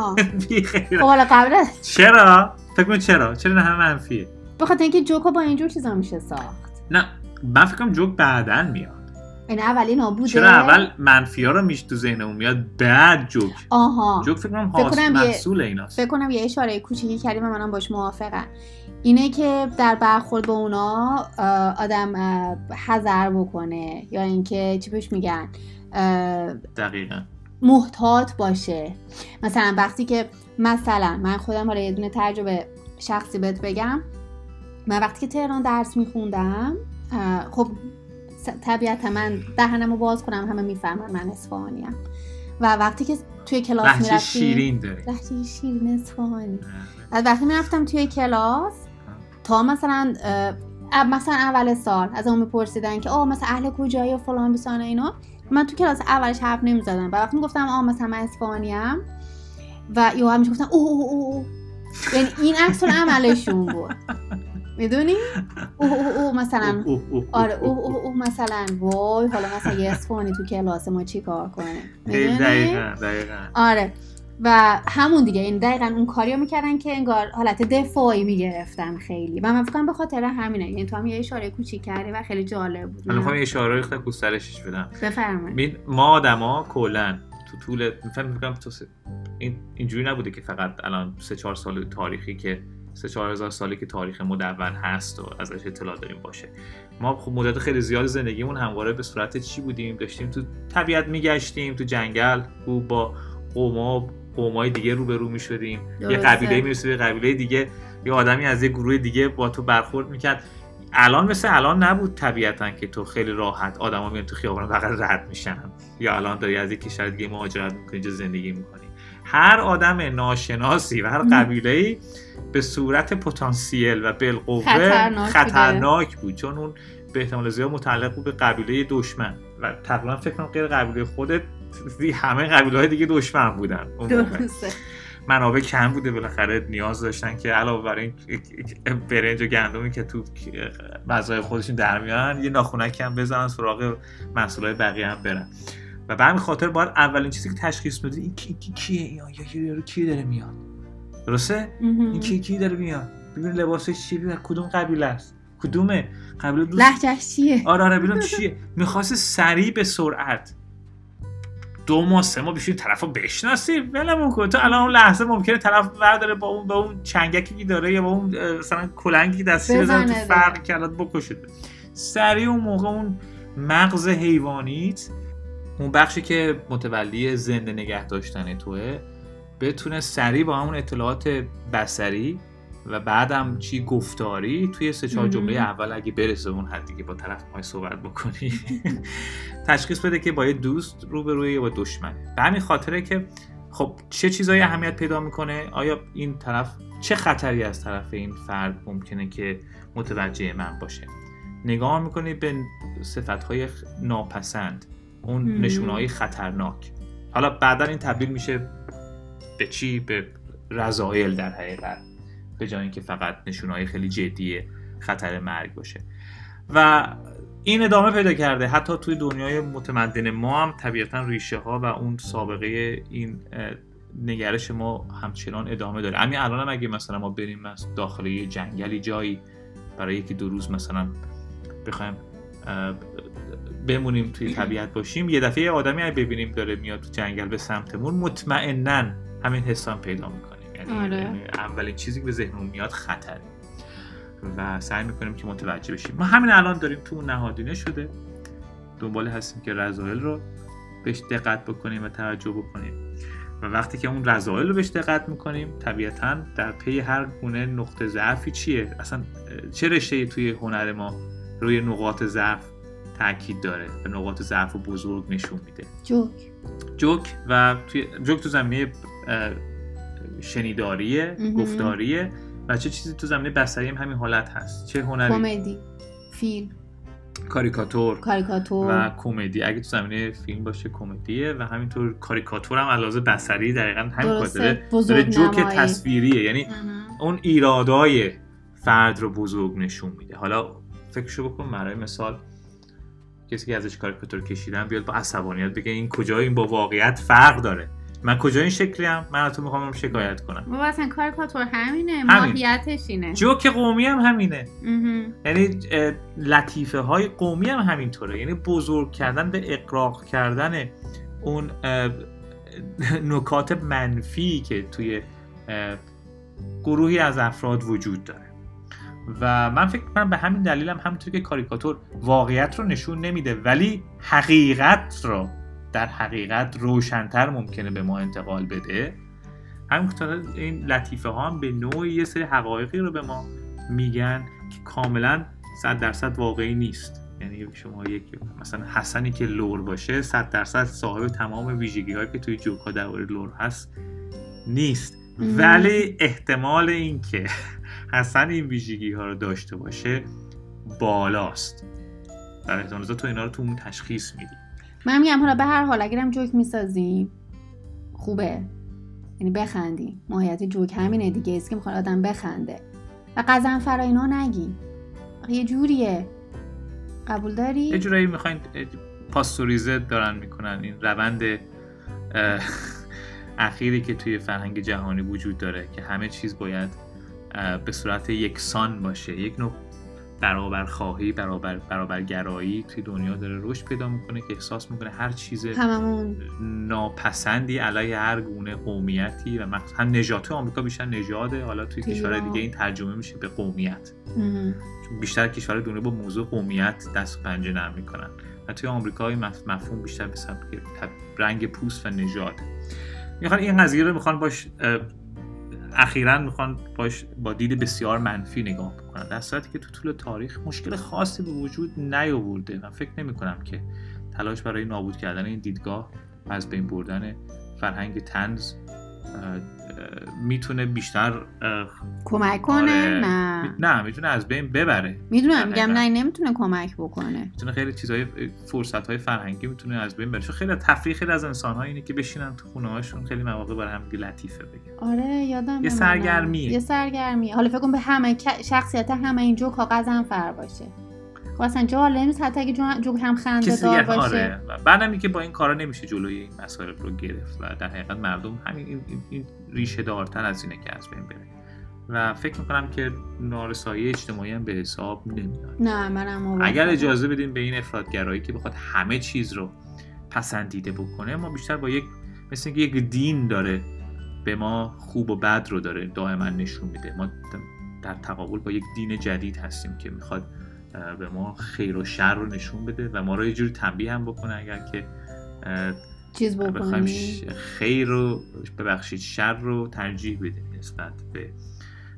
[LAUGHS] بی خب چرا؟ فکر چرا؟ چرا نه همه منفیه. بخاطر اینکه جوکو با اینجور چیزا میشه ساخت. نه من فکرم جوک بعدن میاد. این اولی نابوده چرا اول منفی ها رو میش تو ذهنمون میاد بعد جوک. آها. جوک فکر کنم محصول ایناست. فکر کنم یه اشاره کوچیکی کردیم و منم باش موافقم. اینه که در برخورد با اونا آدم حذر بکنه. یا اینکه چی بهش میگن؟ دقیقا. محتاط باشه. مثلا وقتی که مثلا من خودم حالا یه دونه تجربه شخصی بهت بگم من وقتی که تهران درس میخوندم خب طبیعتا من دهنم رو باز کنم همه می‌فهمن من اصفهانیم و وقتی که توی کلاس می‌رفتیم شیرین داری. لحجه شیرین اصفهانی وقتی می‌رفتم توی کلاس تا مثلا مثلا اول سال از اون میپرسیدن که آه مثلا اهل کجایی و فلان بیسانه اینا. من تو کلاس اولش حرف نمی‌زدم و وقتی گفتم آه مثلا من اصفهانیم و یو همیشه گفتن اوه اوه اوه یعنی این عکس عملشون بود می‌دونی؟ اوه اوه اوه مثلا آره اوه اوه اوه مثلا وای حالا مثلا یه اسفانی تو کلاس ما چی کار کنه دقیقا دقیقا آره و همون دیگه این دقیقا اون کاریو می‌کردن که انگار حالت دفاعی می‌گرفتن خیلی. و من فکرم به خاطر همینه. یعنی تو هم یه اشاره کوچیک کردی و خیلی جالب بود. من می‌خوام اشاره خیلی گسترشش بدم. بفرمایید. ما آدما کلا تو طول فکر تو این اینجوری نبوده که فقط الان سه چهار سال تاریخی که سه چهار هزار سالی که تاریخ مدون هست و ازش اطلاع داریم باشه. ما خب مدت خیلی زیاد زندگیمون همواره به صورت چی بودیم؟ داشتیم تو طبیعت میگشتیم تو جنگل و با قوما قومای دیگه روبرو می‌شدیم. یه قبیله می‌رسید به قبیله دیگه. یه آدمی از یه گروه دیگه با تو برخورد می‌کرد. الان مثل الان نبود طبیعتا که تو خیلی راحت آدما میان تو خیابان فقط رد میشن. یا الان داری از یک کشور دیگه مهاجرت می‌کنی زندگی می‌کنی. هر آدم ناشناسی و هر قبیله به صورت پتانسیل و بالقوه خطرناک, خطرناک بود. چون اون به احتمال زیاد متعلق بود به قبیله دشمن. و تقریبا فکر کنم غیر قبیله خودت همه قبیله های دیگه دشمن بودن. منابع کم بوده بالاخره نیاز داشتن که علاوه بر این برنج و گندمی که تو غذای خودشون در میان یه ناخونک هم بزنن سراغ محصولات بقیه هم برن. و به همین خاطر باید اولین چیزی که تشخیص بده این کی کیه؟ این یا کی داره میاد؟ درسته؟ این کی کی داره میاد؟ ببین لباسش چیه ببین کدوم قبیله است. کدومه؟ قبیله دوست چیه؟ آره آره ببینم چیه؟ می‌خواست سریع به سرعت دو ماه سه ماه بشین طرف رو بشناسی؟ ولمون کن. تو الان اون لحظه ممکنه طرف برداره با اون با اون چنگکی که داره یا با اون مثلا کلنگی که دستی بزنه تو. فرق کلات بکشید. سریع اون موقع اون مغز حیوانیت اون بخشی که متولی زنده نگه داشتن توه بتونه سریع با همون اطلاعات بصری و بعدم چی گفتاری توی سه چهار. جمله اول اگه برسه اون حدی که با طرف می‌خوای صحبت بکنی. [LAUGHS] تشخیص بده که با یه دوست روبروی یا با دشمنه به همین خاطره که خب چه چیزایی اهمیت پیدا می‌کنه؟ آیا این طرف چه خطری از طرف این فرد ممکنه که متوجه من باشه؟ نگاه می‌کنی به صفتهای ناپسند. اون مم. نشونه خطرناک. حالا بعدا این تبدیل میشه به چی؟ به رضایل در حقیقت. به جای اینکه فقط نشونه خیلی جدی خطر مرگ باشه. و این ادامه پیدا کرده. حتی توی دنیای متمدن ما هم طبیعتا ریشه ها و اون سابقه این نگرش ما همچنان ادامه داره. همین الان هم اگه مثلا ما بریم داخل یه جنگلی جایی برای یکی دو روز مثلا بخوایم بمونیم توی طبیعت باشیم یه دفعه یه آدمی ببینیم داره میاد تو جنگل به سمتمون مطمئنا همین حسام پیدا یعنی, آره. اولین چیزی که به ذهنمون میاد خطره و سعی می‌کنیم که متوجه بشیم. ما همین الان داریم تو اون نهادینه شده. دنبال هستیم که رضایل رو بهش دقت بکنیم و توجه بکنیم. و وقتی که اون رضایل رو بهش دقت می‌کنیم طبیعتا در پی هر گونه نقطه ضعفی چیه؟ اصلا چه رشته توی هنر ما روی نقاط ضعف تاکید داره و نقاط ضعف رو بزرگ نشون میده؟ جوک. جوک و توی جوک تو زمینه شنیداریه. گفتاریه و چه چیزی تو زمینه بصری هم همین حالت هست. چه هنری؟ کمدی فیلم. کاریکاتور. کاریکاتور. و کمدی. اگه تو زمینه فیلم باشه کمدیه و همینطور کاریکاتور هم علاوه بصری دقیقا همین کار. داره. داره جوک. تصویریه. یعنی مهم. اون ایرادای فرد رو بزرگ نشون میده. حالا فکرشو بکن برای مثال کسی که ازش کاریکاتور کشیدن بیاد با عصبانیت بگه این کجا این با واقعیت فرق داره. من کجا این شکلی هم من از تو می‌خوام شکایت کنم. بابا اصلا کاریکاتور همینه همین. ماهیتش اینه جوک قومی هم همینه. یعنی لطیفه های قومی هم همینطوره. یعنی بزرگ کردن به اقراق کردن اون نکات منفی که توی گروهی از افراد وجود داره. و من فکر کنم به همین دلیل هم همونطور که کاریکاتور واقعیت رو نشون نمیده ولی حقیقت رو در حقیقت روشنتر ممکنه به ما انتقال بده. همینطور این لطیفه ها هم به نوعی یه سری حقایقی رو به ما میگن که کاملا صد درصد واقعی نیست. یعنی شما یک مثلا حسنی که لور باشه صد درصد صاحب تمام ویژگی هایی که توی جوک ها درباره لور هست نیست. ولی احتمال اینکه حسن این ویژگی ها رو داشته باشه بالاست. در تو اینا رو تو اون تشخیص میدی. من میگم حالا به هر حال اگرم جوک می‌سازیم خوبه. یعنی بخندیم ماهیت جوک همینه دیگه. است که می‌خواد آدم بخنده. و قزنفر و اینا نگی. یه جوریه. قبول داری؟ یه جورایی می‌خواین پاستوریزه دارن می‌کنن. این روند اخیری که توی فرهنگ جهانی وجود داره که همه چیز باید به صورت یکسان باشه. یک نوع برابرخواهی برابر برابرگرایی توی دنیا داره رشد پیدا می‌کنه که احساس می‌کنه هر چیز هممون. ناپسندی علیه هر گونه قومیتی و هم نژاد آمریکا بیشتر نژاده حالا توی ایران. دیگه این ترجمه میشه به قومیت. چون بیشتر کشور دنیا با موضوع قومیت دست و پنجه نرم می‌کنن. و توی آمریکا این مف- مفهوم بیشتر به تب- رنگ پوست و نژاد. می‌خوان این قضیه رو می‌خوان باش اخیرا می‌خوان باش با دید بسیار منفی نگاه بکنن. در صورتی که تو طول تاریخ مشکل خاصی به وجود نیاورده و فکر نمی کنم که تلاش برای نابود کردن این دیدگاه از بین بردن فرهنگ تنز می‌تونه بیشتر کمک کنه؟ آره. نه. نه می‌تونه از بین ببره. می‌دونم میگم. نه. نمی‌تونه کمک بکنه. می‌تونه خیلی چیزای فرصت های فرهنگی می‌تونه از بین بره. چون خیلی تفریح خیلی از انسان ها اینه که بشینن تو خونه هاشون خیلی مواقع برای هم لطیفه بگن آره یادم یه سرگرمیه. یه سرگرمیه. حالا فکر کن به همه شخصیت همه این جوک ها قزنفر باشه. اصلا جالب نیست حتی اگه جو- هم خنده دار باشه. آره بعدم اینکه با این کارا نمیشه جلوی این مسائل رو گرفت و در حقیقت مردم همین این, این, این ریشه دارتر از اینه که از بین بره. و فکر می‌کنم که نارسایی اجتماعی هم به حساب نمیاد. نه منم. اگر اجازه بدیم به این افرادگرایی که بخواد همه چیز رو پسندیده بکنه ما بیشتر با یک مثل یک دین داره به ما خوب و بد رو داره دائما نشون میده. ما در تقابل با یک دین جدید هستیم که می‌خواد به ما خیر و شر رو نشون بده و ما رو یه جوری تنبیه هم بکنه اگر که چیز بخوایم خیر رو ببخشید شر رو ترجیح بدیم نسبت به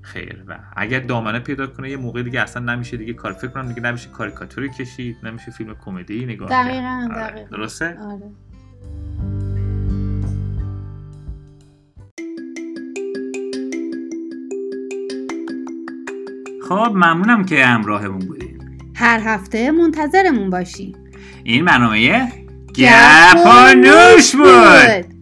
خیر. و اگر دامنه پیدا کنه یه موقع دیگه اصلا نمیشه دیگه کار فکر کنم دیگه نمیشه کاریکاتوری کشید نمیشه فیلم کمدی نگاه دقیقاً آره. دقیقاً. درسته؟ آره. خب ممنونم که همراهمون بودید. هر هفته منتظرمون باشی این برنامه گپ و نوش بود.